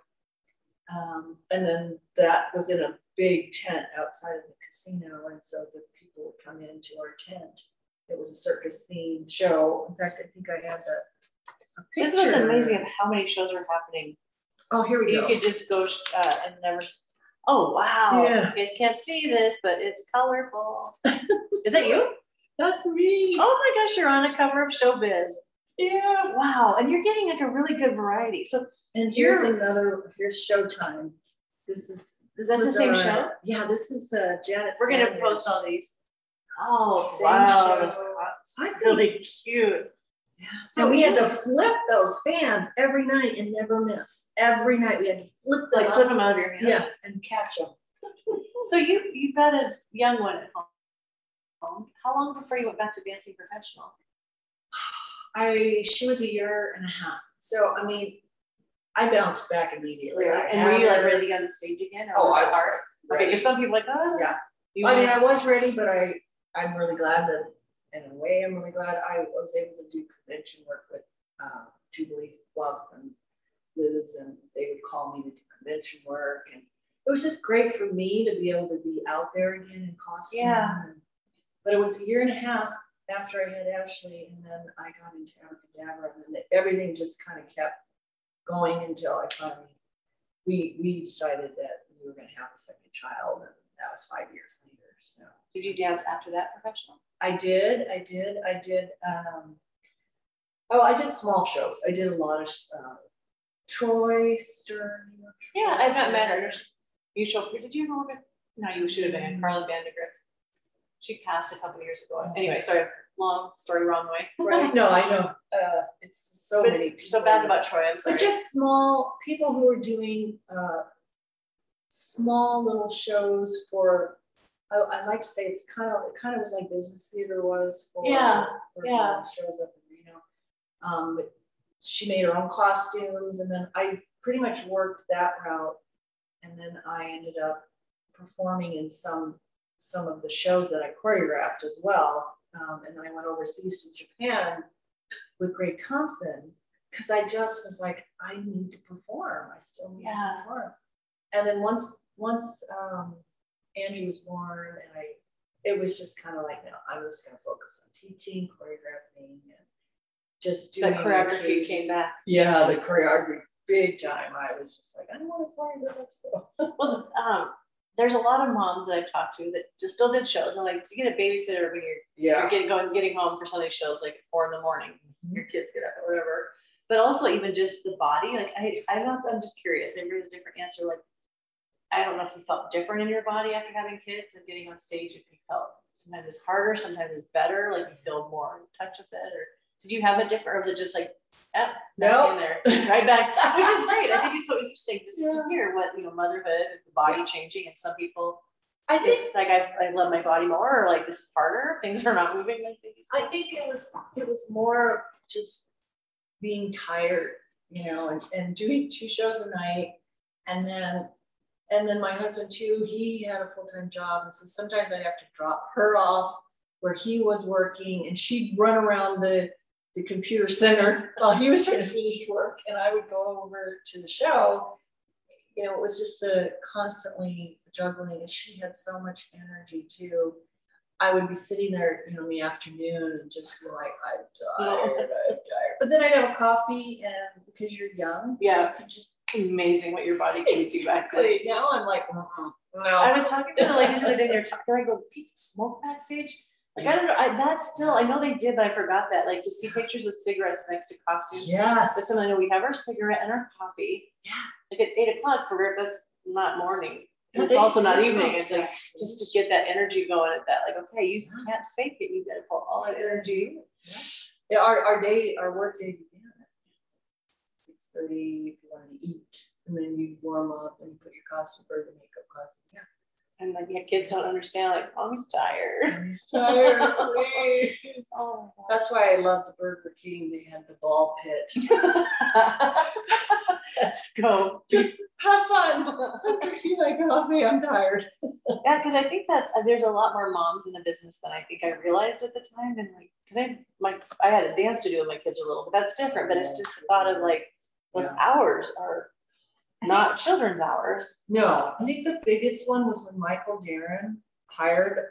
Um, and then that was in a big tent outside of the casino. And so the people would come into our tent. It was a circus themed show. In fact, I think I have the. a This was amazing of how many shows are happening. Oh, here we You go. could just go uh, and never. Oh wow! Yeah. You guys can't see this, but it's colorful. Is that you? That's me. Oh my gosh, you're on a cover of Showbiz. Yeah. Wow, and you're getting like a really good variety. So And here's You're- another, here's Showtime. This is, this That's the same our- show? Yeah, this is uh, Janet. we're gonna post all these. Oh Same wow, that's I think- really cute. Yeah. So we had to flip those fans every night and never miss. Every night we had to flip them, Like up. flip them out of your hand. yeah, and catch them. So you you've got a young one at home. How long before you went back to dancing professional? I she was a year and a half. So I mean, I bounced back immediately. And were you like ready to get on the stage again? Or Oh, was I was hard? Okay, ready. because some people like, oh Yeah. I mean, I was ready, but I I'm really glad that in a way I'm really glad I was able to do convention work with uh, Jubilee Fluff and Liz, and they would call me to do convention work, and it was just great for me to be able to be out there again in costume. Yeah. And, but it was a year and a half after I had Ashley, and then I got into Abracadabra, and then everything just kind of kept going until I finally we we decided that we were going to have a second child, and that was five years later. So. Did you dance after that professional? I did, I did, I did. Um, oh, I did small shows. I did a lot of uh, Troy Stern. you know, Troy. Yeah, I've not met her. You show did you know? No, you should have been in Carla Vandegrift. She passed a couple years ago. Anyway, sorry, long story, wrong way. Right. No, I know. Uh, it's so But- many. So bad about Troy, I'm sorry. But just small people who are doing uh, small little shows for. I, I like to say it's kind of it kind of was like business theater was for Yeah, for yeah. shows up in Reno. Um, but she made her own costumes, and then I pretty much worked that route, and then I ended up performing in some some of the shows that I choreographed as well. Um, and then I went overseas to Japan with Greg Thompson because I just was like, I need to perform. I still need Yeah. to perform. And then once once um, Andrew was born, and I, it was just kind of like, no, I'm just going to focus on teaching, choreographing, and just that doing choreography occasion- came back. Yeah, the choreography, big time. I was just like, I don't want to choreograph so. Well, um, there's a lot of moms that I've talked to that just still did shows. And like, do you get a babysitter when you're Yeah. you're getting going, getting home for Sunday shows like at four in the morning. Your kids get up or whatever. But also even just the body. Like I, I know I'm just curious. Everybody's a different answer. Like I don't know if you felt different in your body after having kids and getting on stage. If you felt sometimes it's harder, sometimes it's better. Like you feel more in touch with it, or did you have a different? Or was it just like, oh, yeah, No. in there, right back, which is great. I think it's so interesting just to hear what you know, motherhood, and the body changing, and some people I think it's like I, I love my body more, or like this is harder. Things are not moving like they used to. I think it was it was more just being tired, you know, and, and doing two shows a night. And then and then my husband too, he had a full-time job. And so sometimes I'd have to drop her off where he was working and she'd run around the the computer center while he was trying to finish work and I would go over to the show. You know, it was just a constantly juggling and she had so much energy too. I would be sitting there, you know, in the afternoon and just be like, I'm tired, I'm tired. But then I'd have a coffee and because you're young, Yeah. you just amazing what your body can do back then. Now I'm like, mm-mm, I was talking to the ladies the other day, they're talking, I go, people smoke backstage? Like, I don't know, I, that's still, I know they did, but I forgot that, like, to see pictures with cigarettes next to costumes. Yes. But something, we have our cigarette and our coffee. Yeah. Like at eight o'clock for, that's not morning. No, It's also not evening, it's like, just to get that energy going at that, like, okay, you can't fake it, you gotta pull all that energy. Yeah, our, our day, our work day began at six thirty if you want to eat. And then you warm up and you put your costume, or the makeup costume. Yeah. And like, yeah, kids don't understand, like, mommy's tired. And he's tired, please. Oh. That's why I loved Burger King. They had the ball pit. Let's go. Just have fun. I'm drinking my coffee. I'm tired. Yeah, because I think that's uh, there's a lot more moms in the business than I think I realized at the time, and like, because I my I had a dance studio with my kids a little, but that's different. But it's just the thought of like those Yeah. hours are not children's hours. No, I think the biggest one was when Michael Darren hired,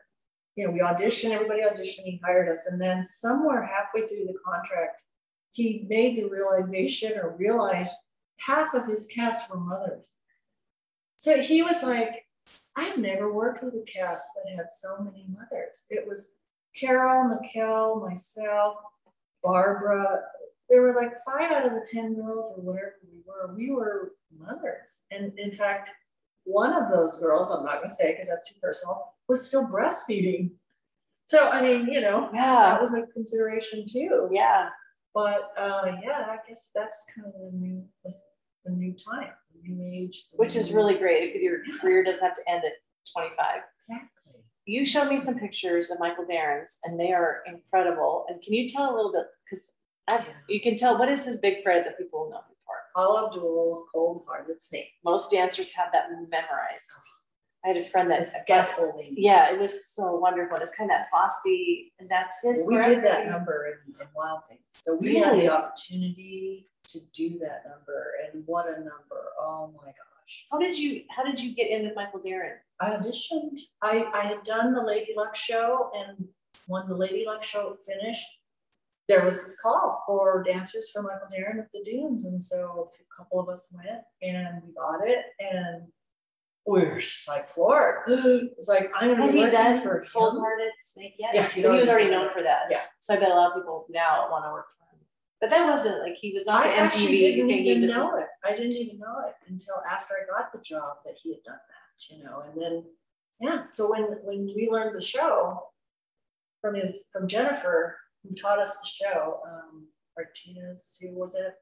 you know, we auditioned, everybody auditioned, he hired us. And then somewhere halfway through the contract, he made the realization or realized half of his cast were mothers. So he was like, I've never worked with a cast that had so many mothers. It was Carol, Mikkel, myself, Barbara. There were like five out of the 10 girls or whatever we were, we were mothers. And in fact, one of those girls, I'm not going to say because that's too personal, was still breastfeeding. So, I mean, you know, Yeah, that was a consideration too. yeah. But uh, yeah, I guess that's kind of the new the new time, the new age. the Which is really great if your career doesn't have to end at 25. exactly. You showed me some pictures of Michael Darren's and they are incredible. And can you tell a little bit? Because you can tell what is his big credit that people know? Paula Abdul's Cold Hearted Snake. Most dancers have that memorized. I had a friend that scaffolding. Yeah, it was so wonderful. It's kind of that Fosse, and that's his. We did that number in, in Wild Things. So we had the opportunity to do that number and what a number. Oh my gosh. How did you How did you get in with Michael Darren? I auditioned. I, I had done the Lady Luck show and when the Lady Luck show finished, there was this call for dancers for Michael Darren at the Dunes. And so a couple of us went and we got it and we we're just like floored. It's like, I'm gonna Had be he done for cold hearted Snake yet? Yeah, so he was already known for that. Yeah. So I bet a lot of people now want to work for him. But that wasn't like he was not I the actually MTV didn't even know it. I didn't even know it until after I got the job that he had done that, you know, and then, yeah, so when, when we learned the show from his, from Jennifer, who taught us the show, um, Martinez, who was it?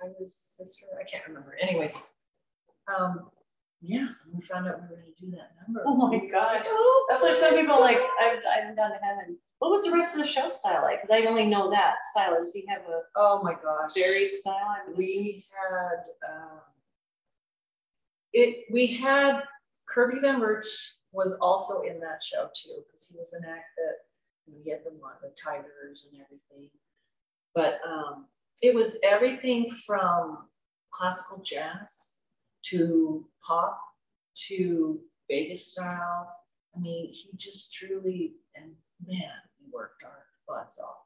Tyler's sister, I can't remember, anyways. Um, yeah, we found out we were gonna do that number. Oh my gosh. Oh, That's like some people like I've I haven't done to heaven. What was the rest of the show style like? Because I only know that style. Does he have a Oh my gosh. varied style? I would assume? we had um, it we had Kirby Van Burch was also in that show too because he was an act that you know, he had the the tigers and everything. But um, it was everything from classical jazz to pop to Vegas style. I mean he just truly and man he worked our butts off.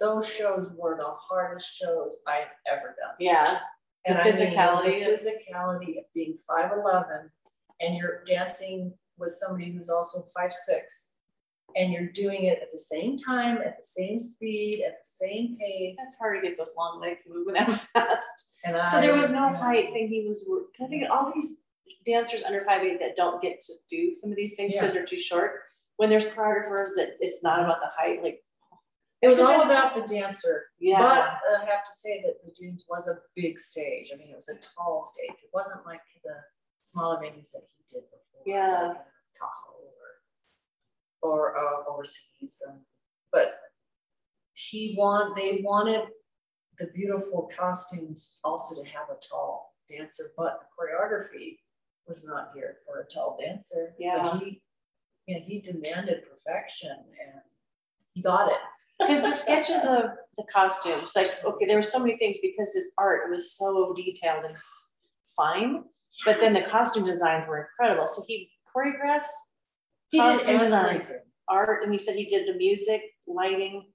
Those shows were the hardest shows I've ever done. Yeah. and The I mean, physicality the physicality of being five eleven, and you're dancing with somebody who's also five six, and you're doing it at the same time, at the same speed, at the same pace. That's hard to get those long legs moving that fast. And I, So there was no height thing he was. I think all these dancers under five eight that don't get to do some of these things because they're too short. When there's choreographers that it's not about the height, like It was all about the dancer. yeah, But I have to say that the Dunes was a big stage. I mean, it was a tall stage. It wasn't like the smaller venues that he did before. Yeah. like, or, uh, overseas. But he want, they wanted the beautiful costumes also to have a tall dancer, but the choreography was not here for a tall dancer. But Yeah. he, you know, he demanded perfection and he got it. because the sketches of the costumes, like okay, there were so many things because his art was so detailed and fine, but then the costume designs were incredible. So he choreographs He did Costume designs. everything. art, and you said he did the music, lighting.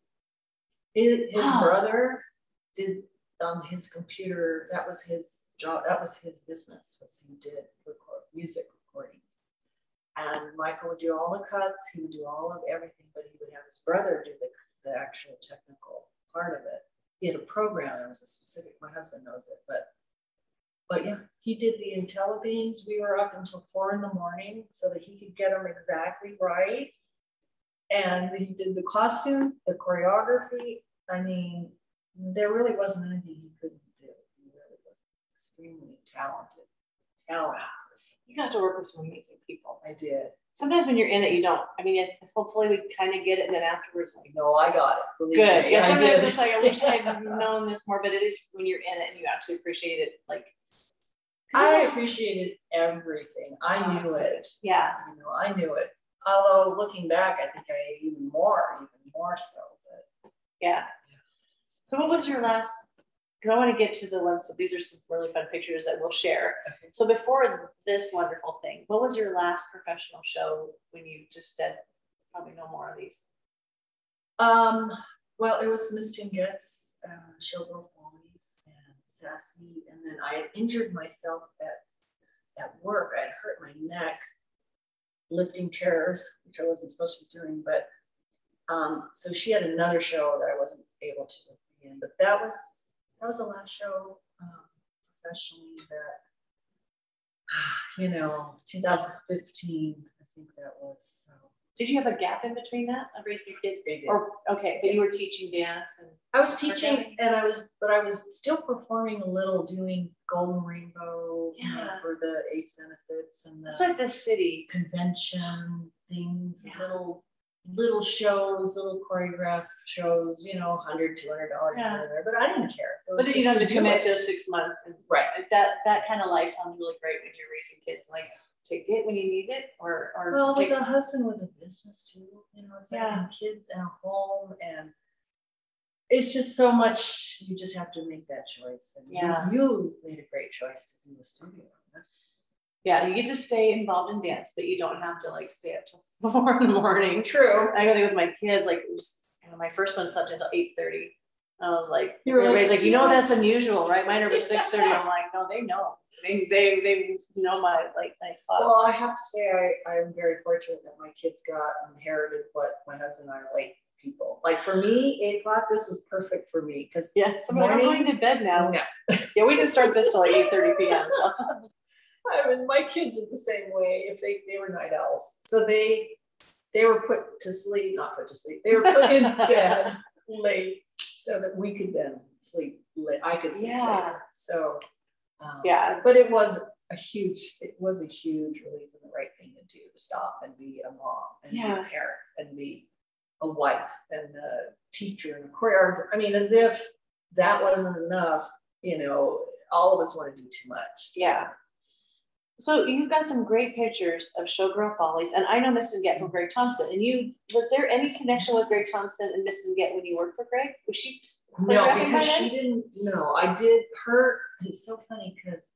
His, his Wow. brother did on his computer, that was his job, that was his business, was he did record, music recordings. And Michael would do all the cuts, he would do all of everything, but he would have his brother do the, the actual technical part of it. He had a program, there was a specific, my husband knows it, but but yeah, he did the Intellabeams. We were up until four in the morning so that he could get them exactly right. And he did the costume, the choreography. I mean, there really wasn't anything he couldn't do. He really was extremely talented, talented person. You got to work with some amazing people. I did. Sometimes when you're in it, you don't. I mean, if, hopefully we kind of get it, and then afterwards, like, No, I got it. Believe good. me, Yeah, sometimes it's like I wish I'd known this more, but it is when you're in it and you actually appreciate it. Like, I appreciated everything. I knew it. yeah, You know, I knew it. Although looking back, I think I even more, even more so. But yeah. So what was your last? Because I want to get to the ones. That these are some really fun pictures that we'll share. Okay. So before this wonderful thing, what was your last professional show when you just said probably no more of these? Um, well, it was Miss Tim Getz, uh, and Sassy, and then I had injured myself at at work. I had hurt my neck lifting chairs, which I wasn't supposed to be doing. But um, so she had another show that I wasn't able to be in. But that was that was the last show um, professionally that you know 2015. I think that was so. Did you have a gap in between that of raising your kids? They did. Or okay, but you were teaching dance and I was teaching Okay. and I was, but I was still performing a little, doing Golden Rainbow you know, for the AIDS benefits and it's the like the city. convention things, Yeah. little little shows, little choreographed shows, you know, 100 200 dollars Yeah. but I didn't care. But then you don't have to commit to six months and Right. that that kind of life sounds really great when you're raising kids. Like take it when you need it or or Well, with a husband with a business too, you know, it's like Yeah. and kids and a home and it's just so much you just have to make that choice. And Yeah. you, made a great choice to do a studio. That's yeah, you get to stay involved in dance, but you don't have to like stay up till four in the morning. true. I go with my kids, like was, you know, my first one slept until eight thirty. I was like, You were like, everybody's like, you know, that's unusual, right? Mine are at six thirty. I'm like, no, they know. They, they, they know my, like, my thought. Well, I have to say, I, I'm very fortunate that my kids got inherited what my husband and I are like people. Like for me, eight o'clock, this was perfect for me because Yeah, so I'm I'm going to bed now. no. Yeah, we didn't start this till like eight thirty PM. So. I mean, my kids are the same way. If they, they were night owls, so they they were put to sleep, not put to sleep. They were put in bed late so that we could then sleep late. I could sleep Yeah. later. So um, Yeah. but it was a huge, it was a huge relief and the right thing to do to stop and be a mom and be a parent and be a wife and a teacher and a choreographer. I mean, as if that wasn't enough, you know, all of us want to do too much. So- Yeah. So you've got some great pictures of Showgirl Follies, and I know Miss Get from Greg Thompson. And you, was there any connection with Greg Thompson and Miss Get when you worked for Greg? Was she No, because she didn't. No, I did her. It's so funny because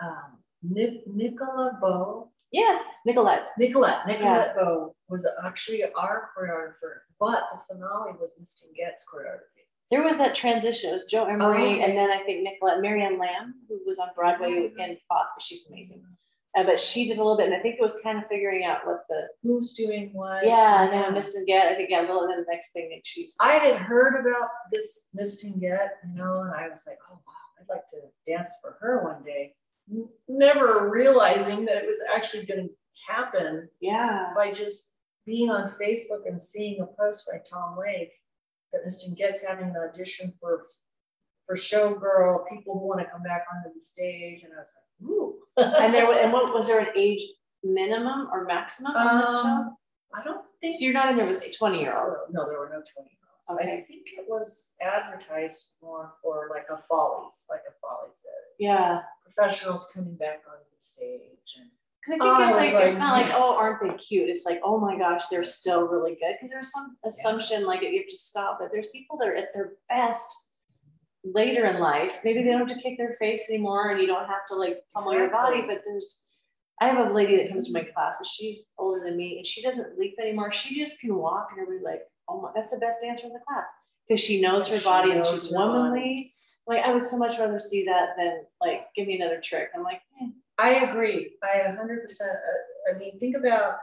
um, Nic- Nicola Bow, Yes, Nicolette. Nicolette, Nicolette Bow was actually our choreographer, but the finale was Miss Tinget's choreography. There was that transition. It was Joe Emery, Oh, and then I think Nicolette, Marianne Lamb, who was on Broadway in Fosse. She's amazing. Uh, but she did a little bit, and I think it was kind of figuring out what the Who's doing what? yeah. And then Miss Get, I think yeah, and then the next thing that she's I had heard about this Miss Tinget, you know, and I was like, oh wow, I'd like to dance for her one day. Never realizing that it was actually going to happen yeah by just being on Facebook and seeing a post by Tom Lake that Miss Tinget's having an audition for for showgirl, people who want to come back onto the stage, and I was like, ooh. and there and what was there an age minimum or maximum on this show? Um, I don't think So you're not in there with 20 year olds. No, there were no 20 year olds. I think it was advertised more for like a follies, like a follies, Yeah. professionals coming back onto the stage. And 'Cause I Oh, think I it's was like, it's like, not like, oh, aren't they cute? It's like, oh my gosh, they're still really good. Because there's some assumption like you have to stop, but there's people that are at their best later in life. Maybe they don't have to kick their face anymore and you don't have to like pummel your body, but there's I have a lady that comes to my class and she's older than me and she doesn't leap anymore. She just can walk and everybody's like, oh my, that's the best dancer in the class. Because she knows her She body and she's body. womanly. Like I would so much rather see that than like give me another trick. I'm like, eh, I agree. I a hundred percent. uh, I mean, think about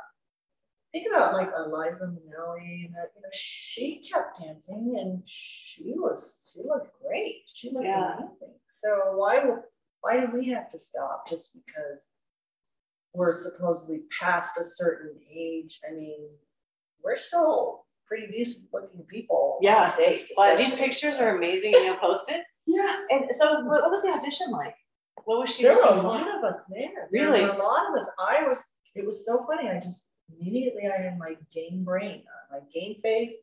think about like Eliza Minnelli. that, You know, she kept dancing and she was she looked great. She looked Yeah. amazing. So why why do we have to stop just because we're supposedly past a certain age? I mean, we're still pretty decent looking people Yeah. on stage. These pictures are amazing and You posted. post yes. And so what was the audition like? What was she There were a lot of us there. Really? There were a lot of us. I was, it was so funny. I just immediately I had my game brain, my game face,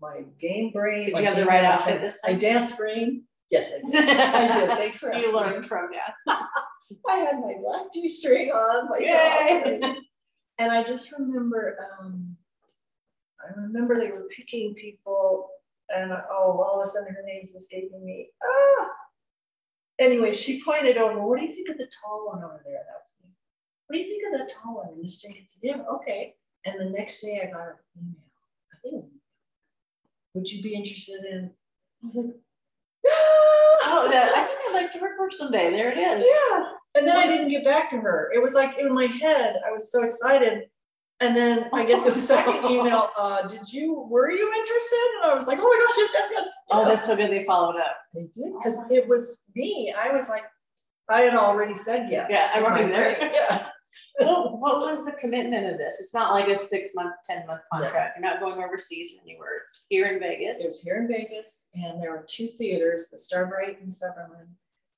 my game brain. Did you have the right outfit this I time? dance brain. Yes, I did. I did. Thanks for You learned from, yeah. I had my black G string on, my Yay! top. And I just remember, um, I remember they were picking people and oh, all of a sudden her name's escaping me. Ah! Anyway, she pointed over, what do you think of the tall one over there? That was me. What do you think of the tall one? And Miss Jenkins said, yeah, okay. And the next day I got an email. I think, would you be interested in? I was like, Oh, that, I think I'd like to work for someday. There it is. Yeah. And then I didn't get back to her. It was like in my head, I was so excited. And then I get the second email, uh, did you, were you interested? And I was like, oh my gosh, yes, yes, yes. Oh, that's so good they followed up. They did, because it was me. I was like, I had already said yes. Yeah, I'm already there. Yeah. Well, what was the commitment of this? It's not like a six month, 10 month contract. You're not going overseas or anywhere. It's here in Vegas. It was here in Vegas, and there were two theaters, the Starbright in Summerlin,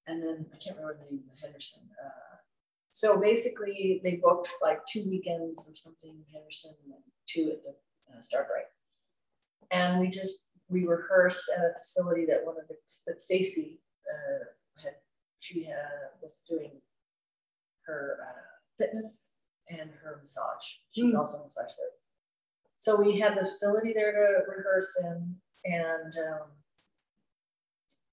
and then I can't remember the name the Henderson. Uh, so basically, they booked like two weekends or something Henderson, and two at the uh, Starbright. And we just we rehearsed at a facility that one of the that Stacy uh, had. She uh, was doing her uh, fitness and her massage. She's Mm. also a massage therapist. So we had the facility there to rehearse in, and um,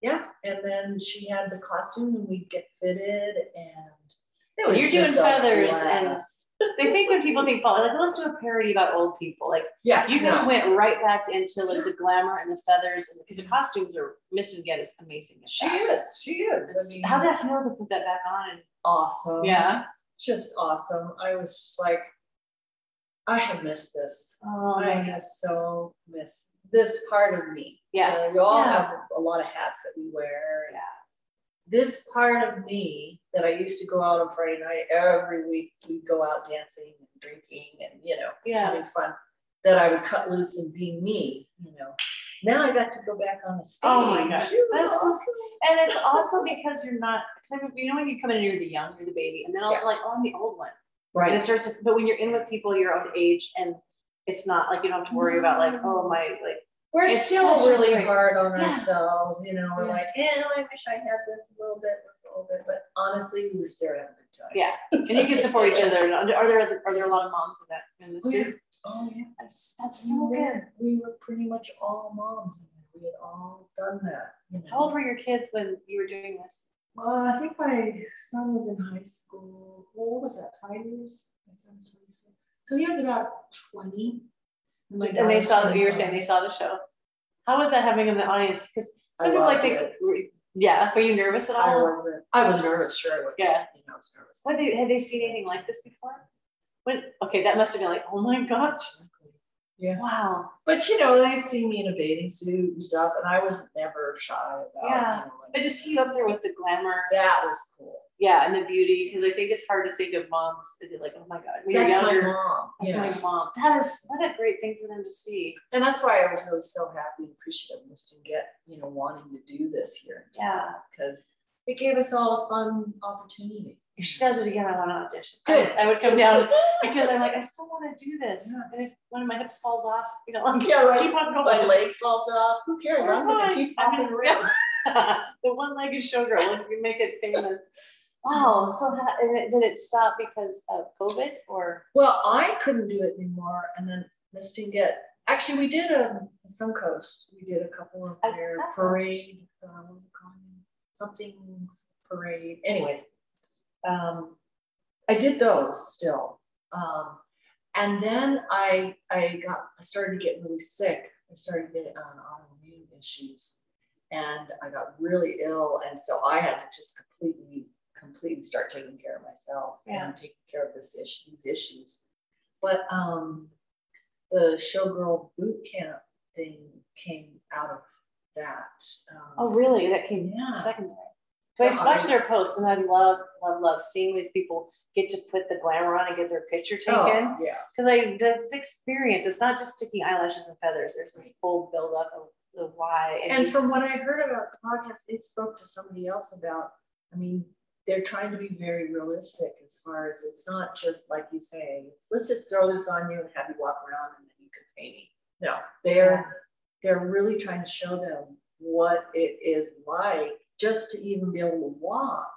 yeah, and then she had the costume, and we'd get fitted, and You're doing feathers and-. So I think when people think fall, like let's do a parody about old people. Like yeah, you guys no. went right back into like the glamour and the feathers and because the mm-hmm. costumes are Miss and Get is amazing. At She that. is, she is. I mean, How'd that feel to put that back on? awesome. Yeah. just awesome. I was just like, I have missed this. Oh, I have so missed this part of me. Yeah. You know, we all Yeah. have a lot of hats that we wear. Yeah. This part of me that I used to go out on Friday night every week, we'd go out dancing and drinking and, you know, Yeah. having fun, that I would cut loose and be me, you know. Now I got to go back on the stage. Oh my gosh, It was that's so-. And it's also because you're not, because I mean, you know, when you come in, you're the young, you're the baby, and then also like, oh, I'm the old one. Right. And it starts to, but when you're in with people your own age and it's not like you don't have to worry about like, mm-hmm. oh, my, like, We're It's still really great- hard on Yeah. ourselves, you know, we're Yeah. like, eh, I wish I had this a little bit, this a little bit, but honestly, we were still having a good time. yeah. And you can support each other. Are there, are there a lot of moms in that, in this group? Oh, yeah. That's, that's We so good. were, we were pretty much all moms. and We had all done that. You know. How old were your kids when you were doing this? Uh, I think my son was in high school. Well, what was that? Five years. My son's 26. So he was about 20. My And they saw, that you were saying they saw the show. How was that having in the audience? Because I some people like loved to, yeah, were you nervous at all? I wasn't. I was nervous. Sure, I was. Yeah. You know, I was nervous. What, they- had they seen anything like this before? When, okay, that must have been like, oh my gosh, Yeah. wow. But you know, they see me in a bathing suit and stuff, and I was never shy about. Yeah. You know, like, I just see you up there with the glamour, that was cool. Yeah, and the beauty, because I think it's hard to think of moms that like, oh my God, you're That's my mom. that's yeah. my mom. That is, what a great thing for them to see. And that's why I was really so happy and appreciative of Mr. Get, you know, wanting to do this here. Yeah. Because it gave us all a fun opportunity. If she does it again, I want to audition. Good. I, I would come down because I'm like, I still want to do this. Yeah. And if one of my hips falls off, you know, I'm Yeah, just right. keep on going. My leg falls off. Who cares? I'm gonna keep popping around. the one-legged showgirl, you make it famous. Oh, so and it- did it stop because of COVID or? Well, I couldn't do it anymore, and then Mr. Get. Actually, we did a Suncoast. We did a couple of Oh, their parade. Uh, what was it called? Something parade. Anyways, um, I did those still. Um, and then I I got I started to get really sick. I started getting um, autoimmune issues, and I got really ill, and so I had to just completely completely start taking care of myself Yeah. and taking care of this issue, these issues. But um, the showgirl boot camp thing came out of that. Um, Oh, really? That came Yeah. secondary. So I So watched their posts and I love, love, love seeing these people get to put the glamour on and get their picture taken. oh, yeah. Because I that's experience. It's not just sticking eyelashes and feathers. There's this whole build up of the why. And you from what I heard about the podcast, they spoke to somebody else about, I mean, they're trying to be very realistic as far as it's not just like you say, let's just throw this on you and have you walk around and then you can pay me. No, they're they're really trying to show them what it is like just to even be able to walk,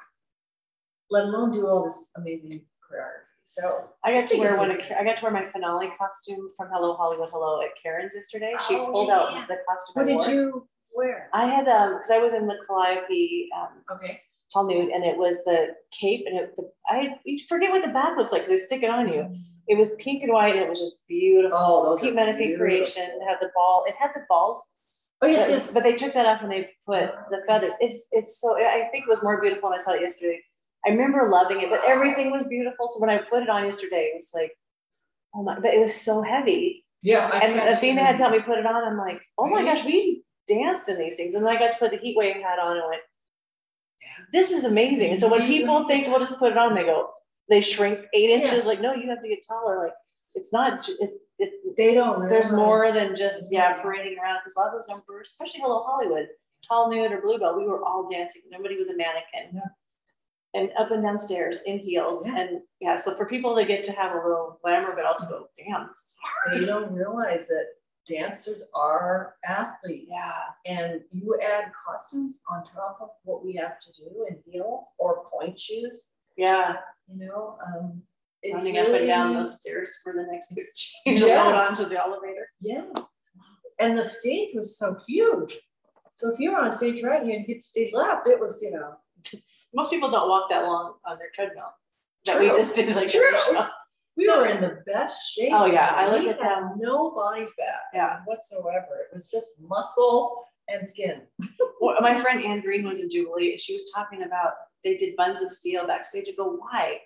let alone do all this amazing choreography. So I got to think wear one. Of, I got to wear my finale costume from Hello Hollywood Hello at Karen's yesterday. She Oh, pulled yeah, out the costume. what I did you wear? I had um because I was in the Calliope um, Okay. Tall nude and it was the cape and it the I you forget what the back looks like because they stick it on you. It was pink and white and it was just beautiful. Oh, those Pete Menefee creation. It had the ball. It had the balls. Oh, yes, but, yes. But they took that off and they put the feathers. It's it's so I think it was more beautiful when I saw it yesterday. I remember loving it, but everything was beautiful. So when I put it on yesterday, it was like, oh my! But it was so heavy. Yeah. I and Athena had told me put it on. I'm like, oh my gosh, we danced in these things, and then I got to put the heat wave hat on and went, this is amazing. And so when mm-hmm. people think we'll just put it on, they go, they shrink eight Yeah. inches. Like, no, you have to get taller. Like, it's not. It, it, They don't. there's more than just yeah parading around because a lot of those numbers, especially Hello Hollywood, Tall Nude or Bluebell, we were all dancing. Nobody was a mannequin. Yeah. And up and downstairs in heels. Yeah. And yeah, so for people to get to have a little glamour, but also go, damn, this is hard. They don't realize that dancers are athletes. Yeah. And you add costumes on top of what we have to do in heels or pointe shoes, Yeah. you know, um, it's Running up and down really- those stairs for the next big change. Yes. Onto the elevator. Yeah. And the stage was so huge. So if you were on stage right and you hit stage left, it was, you know, Most people don't walk that long on their treadmill. That we just did like True. We So- were in the best shape. Oh, yeah, I look at them. No body fat Yeah. whatsoever. It was just muscle and skin. Well, my friend Anne Green was in Jubilee. and She was talking about they did buns of steel backstage. I go, why?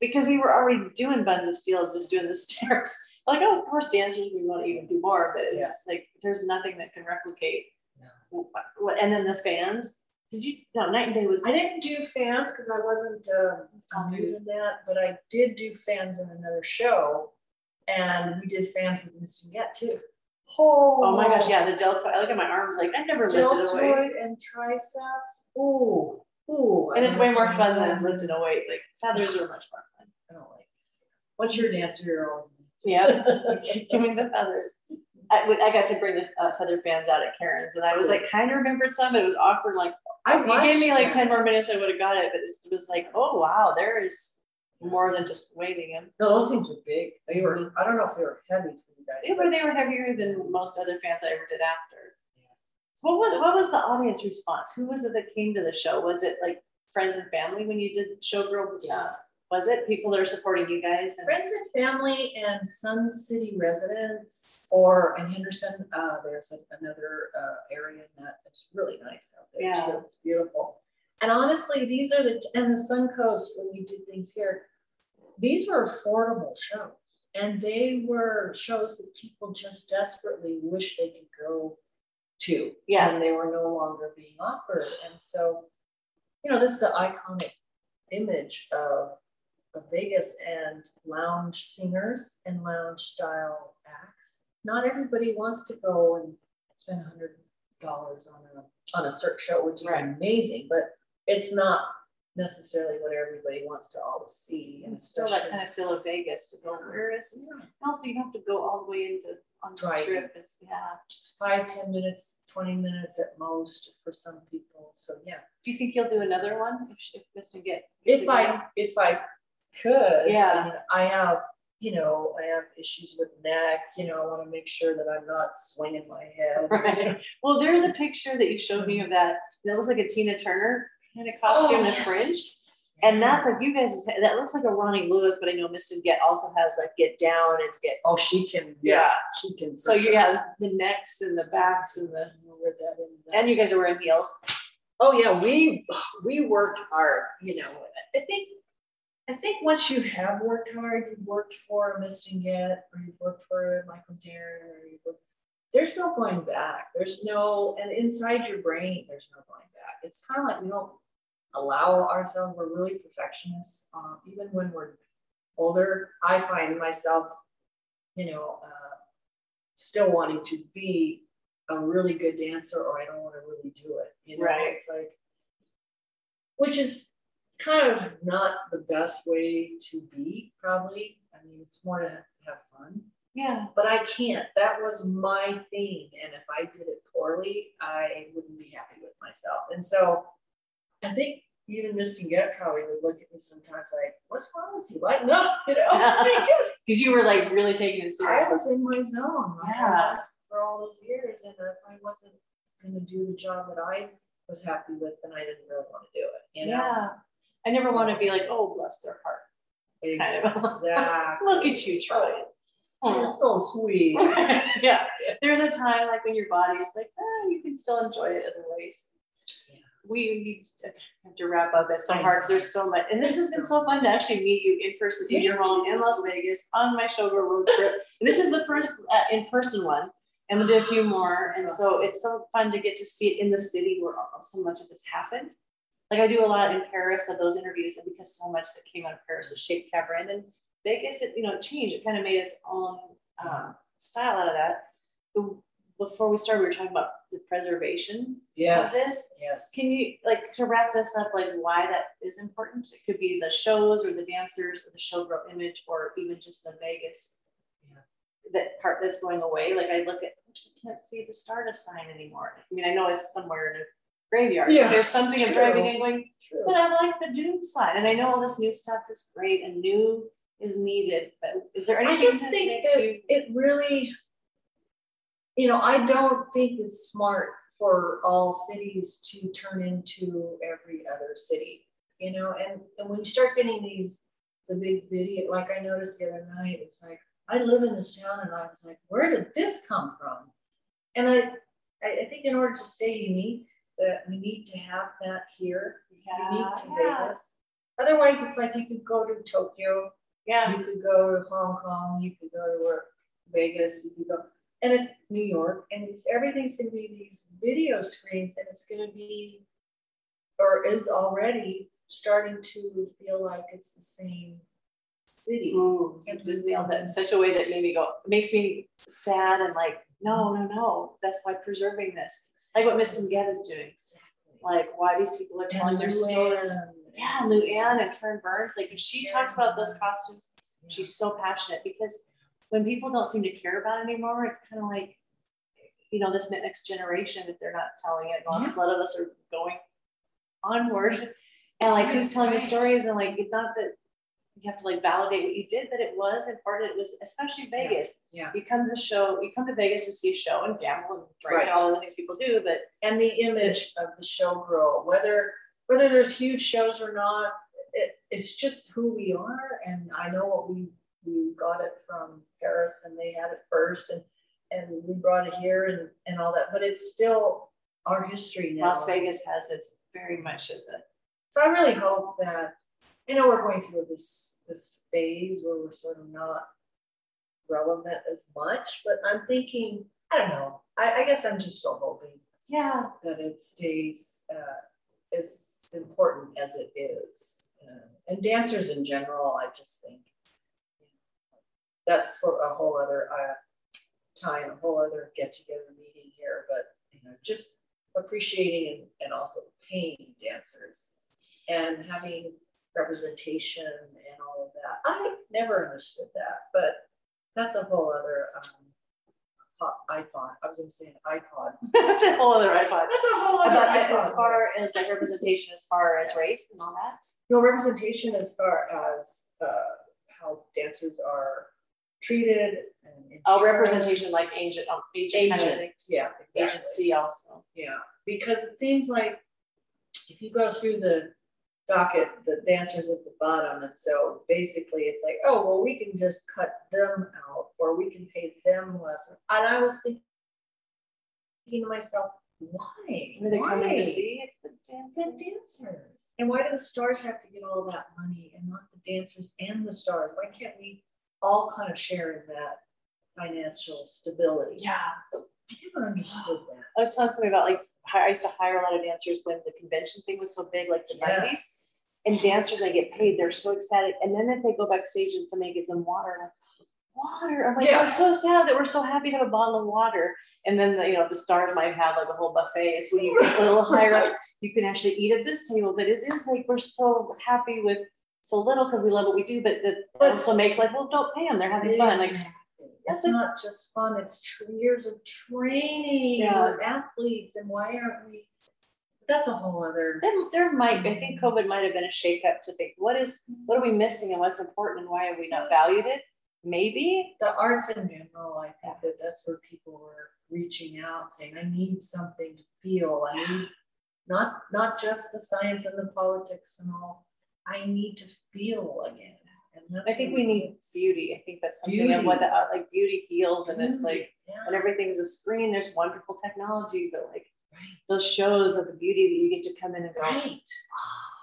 Because we were already doing buns of steel, just doing the stairs. Like, oh, of course, dancers, we want to even do more, but it's Yeah. just like there's nothing that can replicate. No. And then the fans. Did you? No, Night and Day was. I didn't do fans because I wasn't uh, new to that, but I did do fans in another show. And we did fans with Miss Yet too. Oh oh my gosh, yeah, the delta. I look at my arms, like I never lifted a weight. Deltoid and triceps. Ooh, ooh. And it's way more fun than lifting a weight. Like feathers are much more fun. I don't like. Once you're a dancer, you're always. Yeah, give me the feathers. I, I got to bring the uh, feather fans out at Karen's, and I was like, kind of remembered some. But it was awkward. Like, I if you gave me like ten more minutes, I would have got it. But it was like, oh wow, there is more than just waving them. No, those things were big. They were. I don't know if they were heavy for you guys. They were they were heavier than most other fans I ever did after. So what was what was the audience response? Who was it that came to the show? Was it like friends and family when you did Showgirl? Uh, Yes. Was it people that are supporting you guys? And, Friends and family and Sun City residents, or in Henderson, uh, there's another uh, area that is really nice out there Yeah. too. It's beautiful. And honestly, these are the and the Sun Coast when we did things here. These were affordable shows, and they were shows that people just desperately wish they could go to. Yeah. and they were no longer being offered. And so, you know, this is the iconic image of Vegas and lounge singers and lounge style acts. Not everybody wants to go and spend a hundred dollars on a on a Cirque show, which is Right. amazing, but it's not necessarily what everybody wants to always see. and still that kind of feel of Vegas to go, where is this? And also you have to go all the way into on the Driving. strip. It's yeah. five, ten minutes, twenty minutes at most for some people. So yeah. Do you think you'll do another one if if Misty get If I if I could, Yeah. I, mean, I have, you know, I have issues with neck. You know, I want to make sure that I'm not swinging my head. Right. Well, there's a picture that you showed me of that. That looks like a Tina Turner kind of costume Oh, and yes. fringe. And that's like you guys, that looks like a Ronnie Lewis, but I know Misty Get also has like get down and get. Oh, she can. Yeah. she can. So you sure. have the necks and the backs and the, and you guys are wearing heels. Oh yeah, we we worked hard. You know, I think I think once you have worked hard, you've worked for Miss Get, or you've worked for Michael Darren, or you've worked, there's no going back. There's no, and inside your brain, there's no going back. It's kind of like we don't allow ourselves. We're really perfectionists, um, even when we're older. I find myself, you know, uh, still wanting to be a really good dancer or I don't want to really do it. You know, Right. it's like, which is kind of not the best way to be, probably. I mean, it's more to have fun, Yeah. but I can't. That was my thing. And if I did it poorly, I wouldn't be happy with myself. And so I think even Mr. Get probably would look at me sometimes like, what's wrong with you? Like, no, you know, because you were like really taking it seriously. I was in my zone. Yeah. for all those years, and if I wasn't going to do the job that I was happy with, then I didn't really want to do it. You know? Yeah. I never want to be like, oh, bless their heart. Exactly. Look at you trying. You're so sweet. yeah. There's a time like when your body is like, ah, you can still enjoy it other ways. Yeah. We, we have to wrap up. It's so hard because there's so much. And this has been so fun to actually meet you in person in your home in Las Vegas on my showgirl road trip. And this is the first uh, in person one. And we'll do a few more. And so it's so fun to get to see it in the city where so much of this happened. Like I do a lot in Paris of those interviews, and because so much that came out of Paris is shaped cabaret, and then Vegas, it you know, it changed. It kind of made its own um, style out of that. Before we started, we were talking about the preservation Yes. this? Yes. Can you like to wrap this up, like why that is important? It could be the shows or the dancers or the showgirl image or even just the Vegas. Yeah. That part that's going away. Like I look at, I can't see the Stardust sign anymore. I mean, I know it's somewhere in a graveyard. Yeah, There's something of driving and going, True. but I like the Dune slide. And I know all this new stuff is great and new is needed, but is there anything I just think that you it really, you know, I don't think it's smart for all cities to turn into every other city, you know, and, and when you start getting these, the big video, like I noticed the other night, it's like, I live in this town and I was like, where did this come from? And I, I think in order to stay unique, that we need to have that here, We need to yeah, Vegas. Otherwise, it's like you could go to Tokyo, yeah. you could go to Hong Kong, you could go to Vegas, you could go, and it's New York, and it's everything's gonna be these video screens, and it's gonna be, or is already starting to feel like it's the same city. Ooh, you just nailed that in such a way that made me go, makes me sad and like, no, no, no, that's why preserving this. Like what Miss Get is doing, like why these people are telling their stories. Yeah, Lou Ann and Karen Burns, like when she talks about those costumes, she's so passionate because when people don't seem to care about it anymore, it's kind of like, you know, this next generation, if they're not telling it, lots of a lot of us are going onward. And like who's telling the stories? And like it's not that you have to like validate what you did, that it was important. It was especially Vegas. Yeah. You come to show, you come to Vegas to see a show and gamble and drink Right. and all the things people do, but And the image of the showgirl, whether, whether there's huge shows or not, it, it's just who we are, and I know what we, we got it from Paris, and they had it first, and, and we brought it here and, and all that, but it's still our history now. Las Vegas has its very much of the So I really hope that, I know we're going through this, this phase where we're sort of not relevant as much, but I'm thinking, I don't know, I, I guess I'm just still hoping yeah. that it stays uh, as important as it is. Uh, and dancers in general, I just think that's for a whole other uh, time, a whole other get together meeting here. But you know, just appreciating and, and also paying dancers and having representation and all of that. I never understood that, but that's a whole other um, iPod. I was going to say an iPod. That's a whole other iPod. That's a whole other that, as far as like representation, as far as race and all that. No representation as far as uh, how dancers are treated and Oh, representation like agent, um, agent kind of thing. Agent, yeah, exactly. agency also. Yeah, because it seems like if you go through the docket, the dancers at the bottom, and so basically it's like, oh, well, we can just cut them out, or we can pay them less. And I was thinking to myself, why? Are they coming Why? to see? It's the The dancing. dancers. And why do the stars have to get all that money and not the dancers and the stars? Why can't we all kind of share in that financial stability? Yeah. I never understood that. I was telling somebody about like, I used to hire a lot of dancers when the convention thing was so big, like the. Yes. And dancers, I get paid, they're so excited. And then if they go backstage and somebody gives them water, I'm like, water. I'm like, Yeah. that's so sad that we're so happy to have a bottle of water. And then the, you know, the stars might have like a whole buffet. It's when you get a little higher up, you can actually eat at this table. But it is like we're so happy with so little because we love what we do. But that But- also makes like, well, don't pay them. They're having fun. Like. It's not just fun, it's years of training, Yeah. We're athletes, and why aren't we? That's a whole other. there, there might, I think COVID might have been a shakeup to think, what is, what are we missing and what's important and why have we not valued it? Maybe. the arts in general, I think that that's where people were reaching out, saying, I need something to feel. I need not not just the science and the politics and all. I need to feel again. And that's I think we need beauty. I think that's something and what the, uh, like beauty heals and it's like, Yeah, when everything's a screen, there's wonderful technology, but like right. those shows of the beauty that you get to come in and go, Right.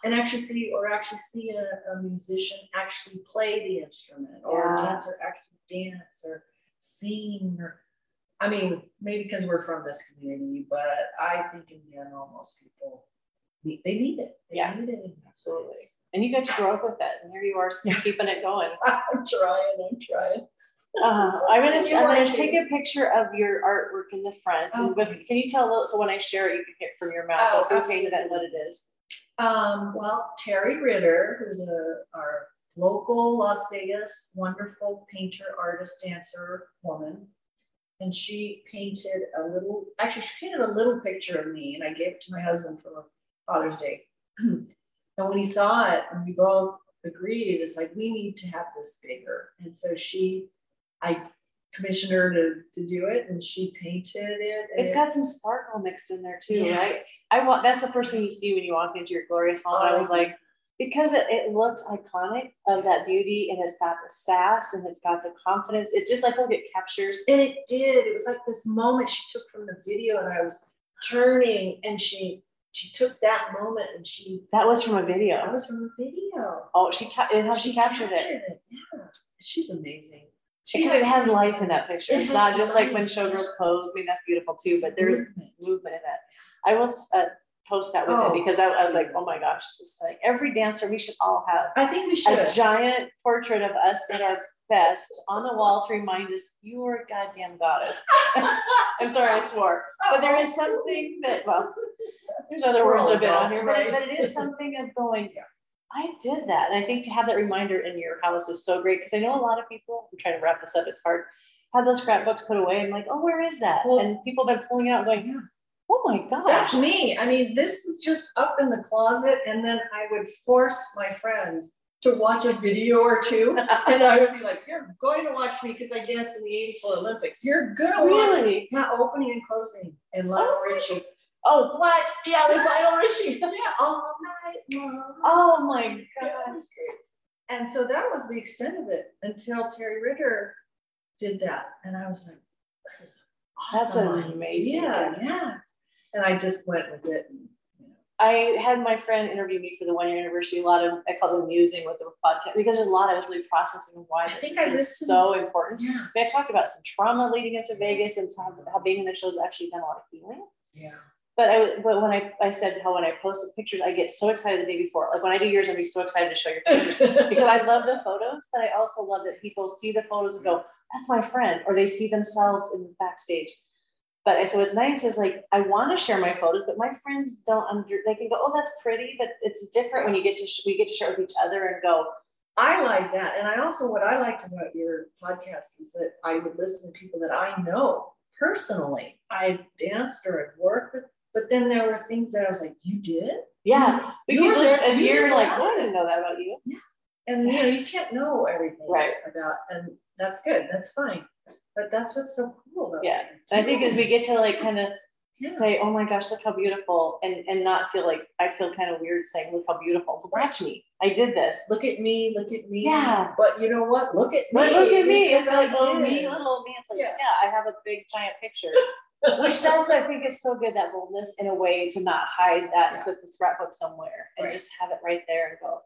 And actually see, or actually see a, a musician actually play the instrument, or a Yeah. dancer actually dance, or sing, or, I mean, maybe because we're from this community, but I think in general, most people they need it. They Yeah. need it. Absolutely. And you got to grow up with it, and here you are still keeping it going. I'm trying. I'm trying. Uh, I'm gonna, I'm gonna to. take a picture of your artwork in the front, and can you tell, a little- so when I share it, you can hear from your mouth, Oh, of who painted it and what it is. Um, well, Terry Ritter, who's a our local Las Vegas wonderful painter, artist, dancer woman. And she painted a little, actually, she painted a little picture of me and I gave it to my husband for Father's Day. and when he saw it, and we both agreed, it's like, we need to have this bigger. And so she, I commissioned her to, to do it and she painted it. It's got some sparkle mixed in there too, Yeah. right? I want, that's the first thing you see when you walk into your glorious home, and I Oh. was like, because it, it looks iconic of that beauty, and it's got the sass, and it's got the confidence, it just, I feel like it captures. And it did. It was like this moment she took from the video, and I was turning, and she she took that moment, and she That was from a video. that was from the video. Oh, she, ca- and how she captured it. Yeah, she's amazing. Because it has life in that picture. It's not just like when showgirls pose. I mean, that's beautiful too, but there's Movement. movement in that. I will uh, post that with Oh. it because I, I was like, oh my gosh, this is stunning. Every dancer, we should all have I think we should a giant portrait of us at our best on the wall to remind us you are a goddamn goddess. I'm sorry I swore, but there is something that well, there's other We're words have been on here, but right? but it is something of going. I did that, and I think to have that reminder in your house is so great because I know a lot of people. I'm trying to wrap this up. It's hard. Have those scrapbooks put away. I'm like, oh, where is that? Well- and people have been pulling it out, going, Yeah. oh my God. That's me. I mean, this is just up in the closet, and then I would force my friends to watch a video or two, and I would be like, "You're going to watch me because I danced in the '84 Olympics. You're gonna watch really. Yeah, opening and closing, and Lionel Oh. Richie. Oh, what? Yeah, with Lionel Richie. Yeah, all night long. Oh my Yeah, god. was great. And so that was the extent of it until Terry Ritter did that, and I was like, "This is That's awesome an amazing idea." Yeah, and I just went with it. And, you know, I had my friend interview me for the one year anniversary. A lot of I call them musing with the podcast because there's a lot I was really processing why I this think has I so important. yeah, I, mean, I talked about some trauma leading up to Vegas and some, how being in the show has actually done a lot of healing. yeah. But I but when I, I said how when I post the pictures, I get so excited the day before. Like when I do yours, I'd be so excited to show your pictures because I love the photos, but I also love that people see the photos and go, "That's my friend," or they see themselves in the backstage. But I so what's nice is like I want to share my photos, but my friends don't under. They can go, "Oh, that's pretty," but it's different when you get to sh- we get to share with each other and go, I like that. And I also, what I liked about your podcast is that I would listen to people that I know personally. I've danced or I've worked with, but then there were things that I was like, you did? "Yeah." We You could were there- a you year like. "Oh, I didn't know that about you." Yeah. And you know, you can't know everything Right. about, and that's good, that's fine. But that's what's so cool about Yeah. I think as we get to like kind of Yeah. say, oh my gosh, look how beautiful, and and not feel like I feel kind of weird saying, look how beautiful. Watch me, I did this. Look at me, look at me. Yeah. But you know what? Look at me. But look at me. because It's like, oh me, little me. It's like, yeah. Yeah. I have a big giant picture. Which that's I think is so good that boldness in a way to not hide that and put the scrapbook somewhere and Right. just have it right there and go.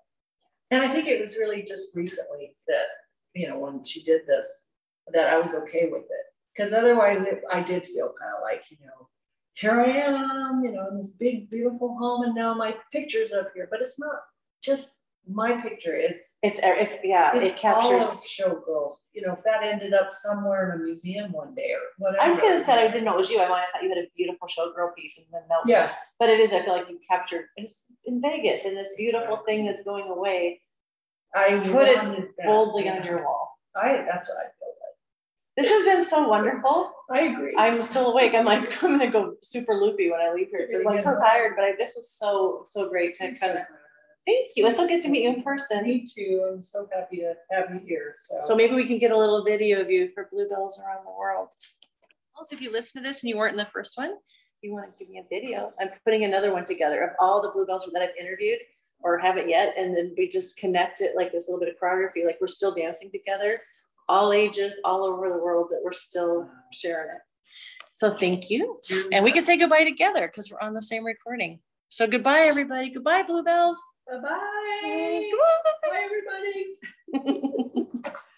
And I think it was really just recently that, you know, when she did this, that I was okay with it. Because otherwise, it, I did feel kind of like, you know, here I am, you know, in this big, beautiful home, and now my picture's up here. But it's not just my picture. It's It's it's yeah, it's it captures. showgirls. You know, if that ended up somewhere in a museum one day or whatever. I'm gonna say I didn't know it was you. I wanted thought you had a beautiful showgirl piece and then no. Yeah, But it is, I feel like you captured it's in Vegas and this beautiful thing that's going away I Put it wanted that. boldly on your wall. I. That's what I feel like. This has been so wonderful. I agree. I'm still awake. I'm like, I'm gonna go super loopy when I leave here. I'm gonna so tired, but I, this was so, so great to kind of. Thank you. It's so good to meet you in person. Me too. I'm so happy to have you here. So. So maybe we can get a little video of you for Bluebells around the world. Also, if you listen to this and you weren't in the first one, you want to give me a video. I'm putting another one together of all the Bluebells that I've interviewed or haven't yet. And then we just connect it like this little bit of choreography, like we're still dancing together, all ages, all over the world that we're still sharing it. So thank you. And we can say goodbye together because we're on the same recording. So goodbye, everybody. Goodbye, Bluebells. Bye-bye. Bye, everybody.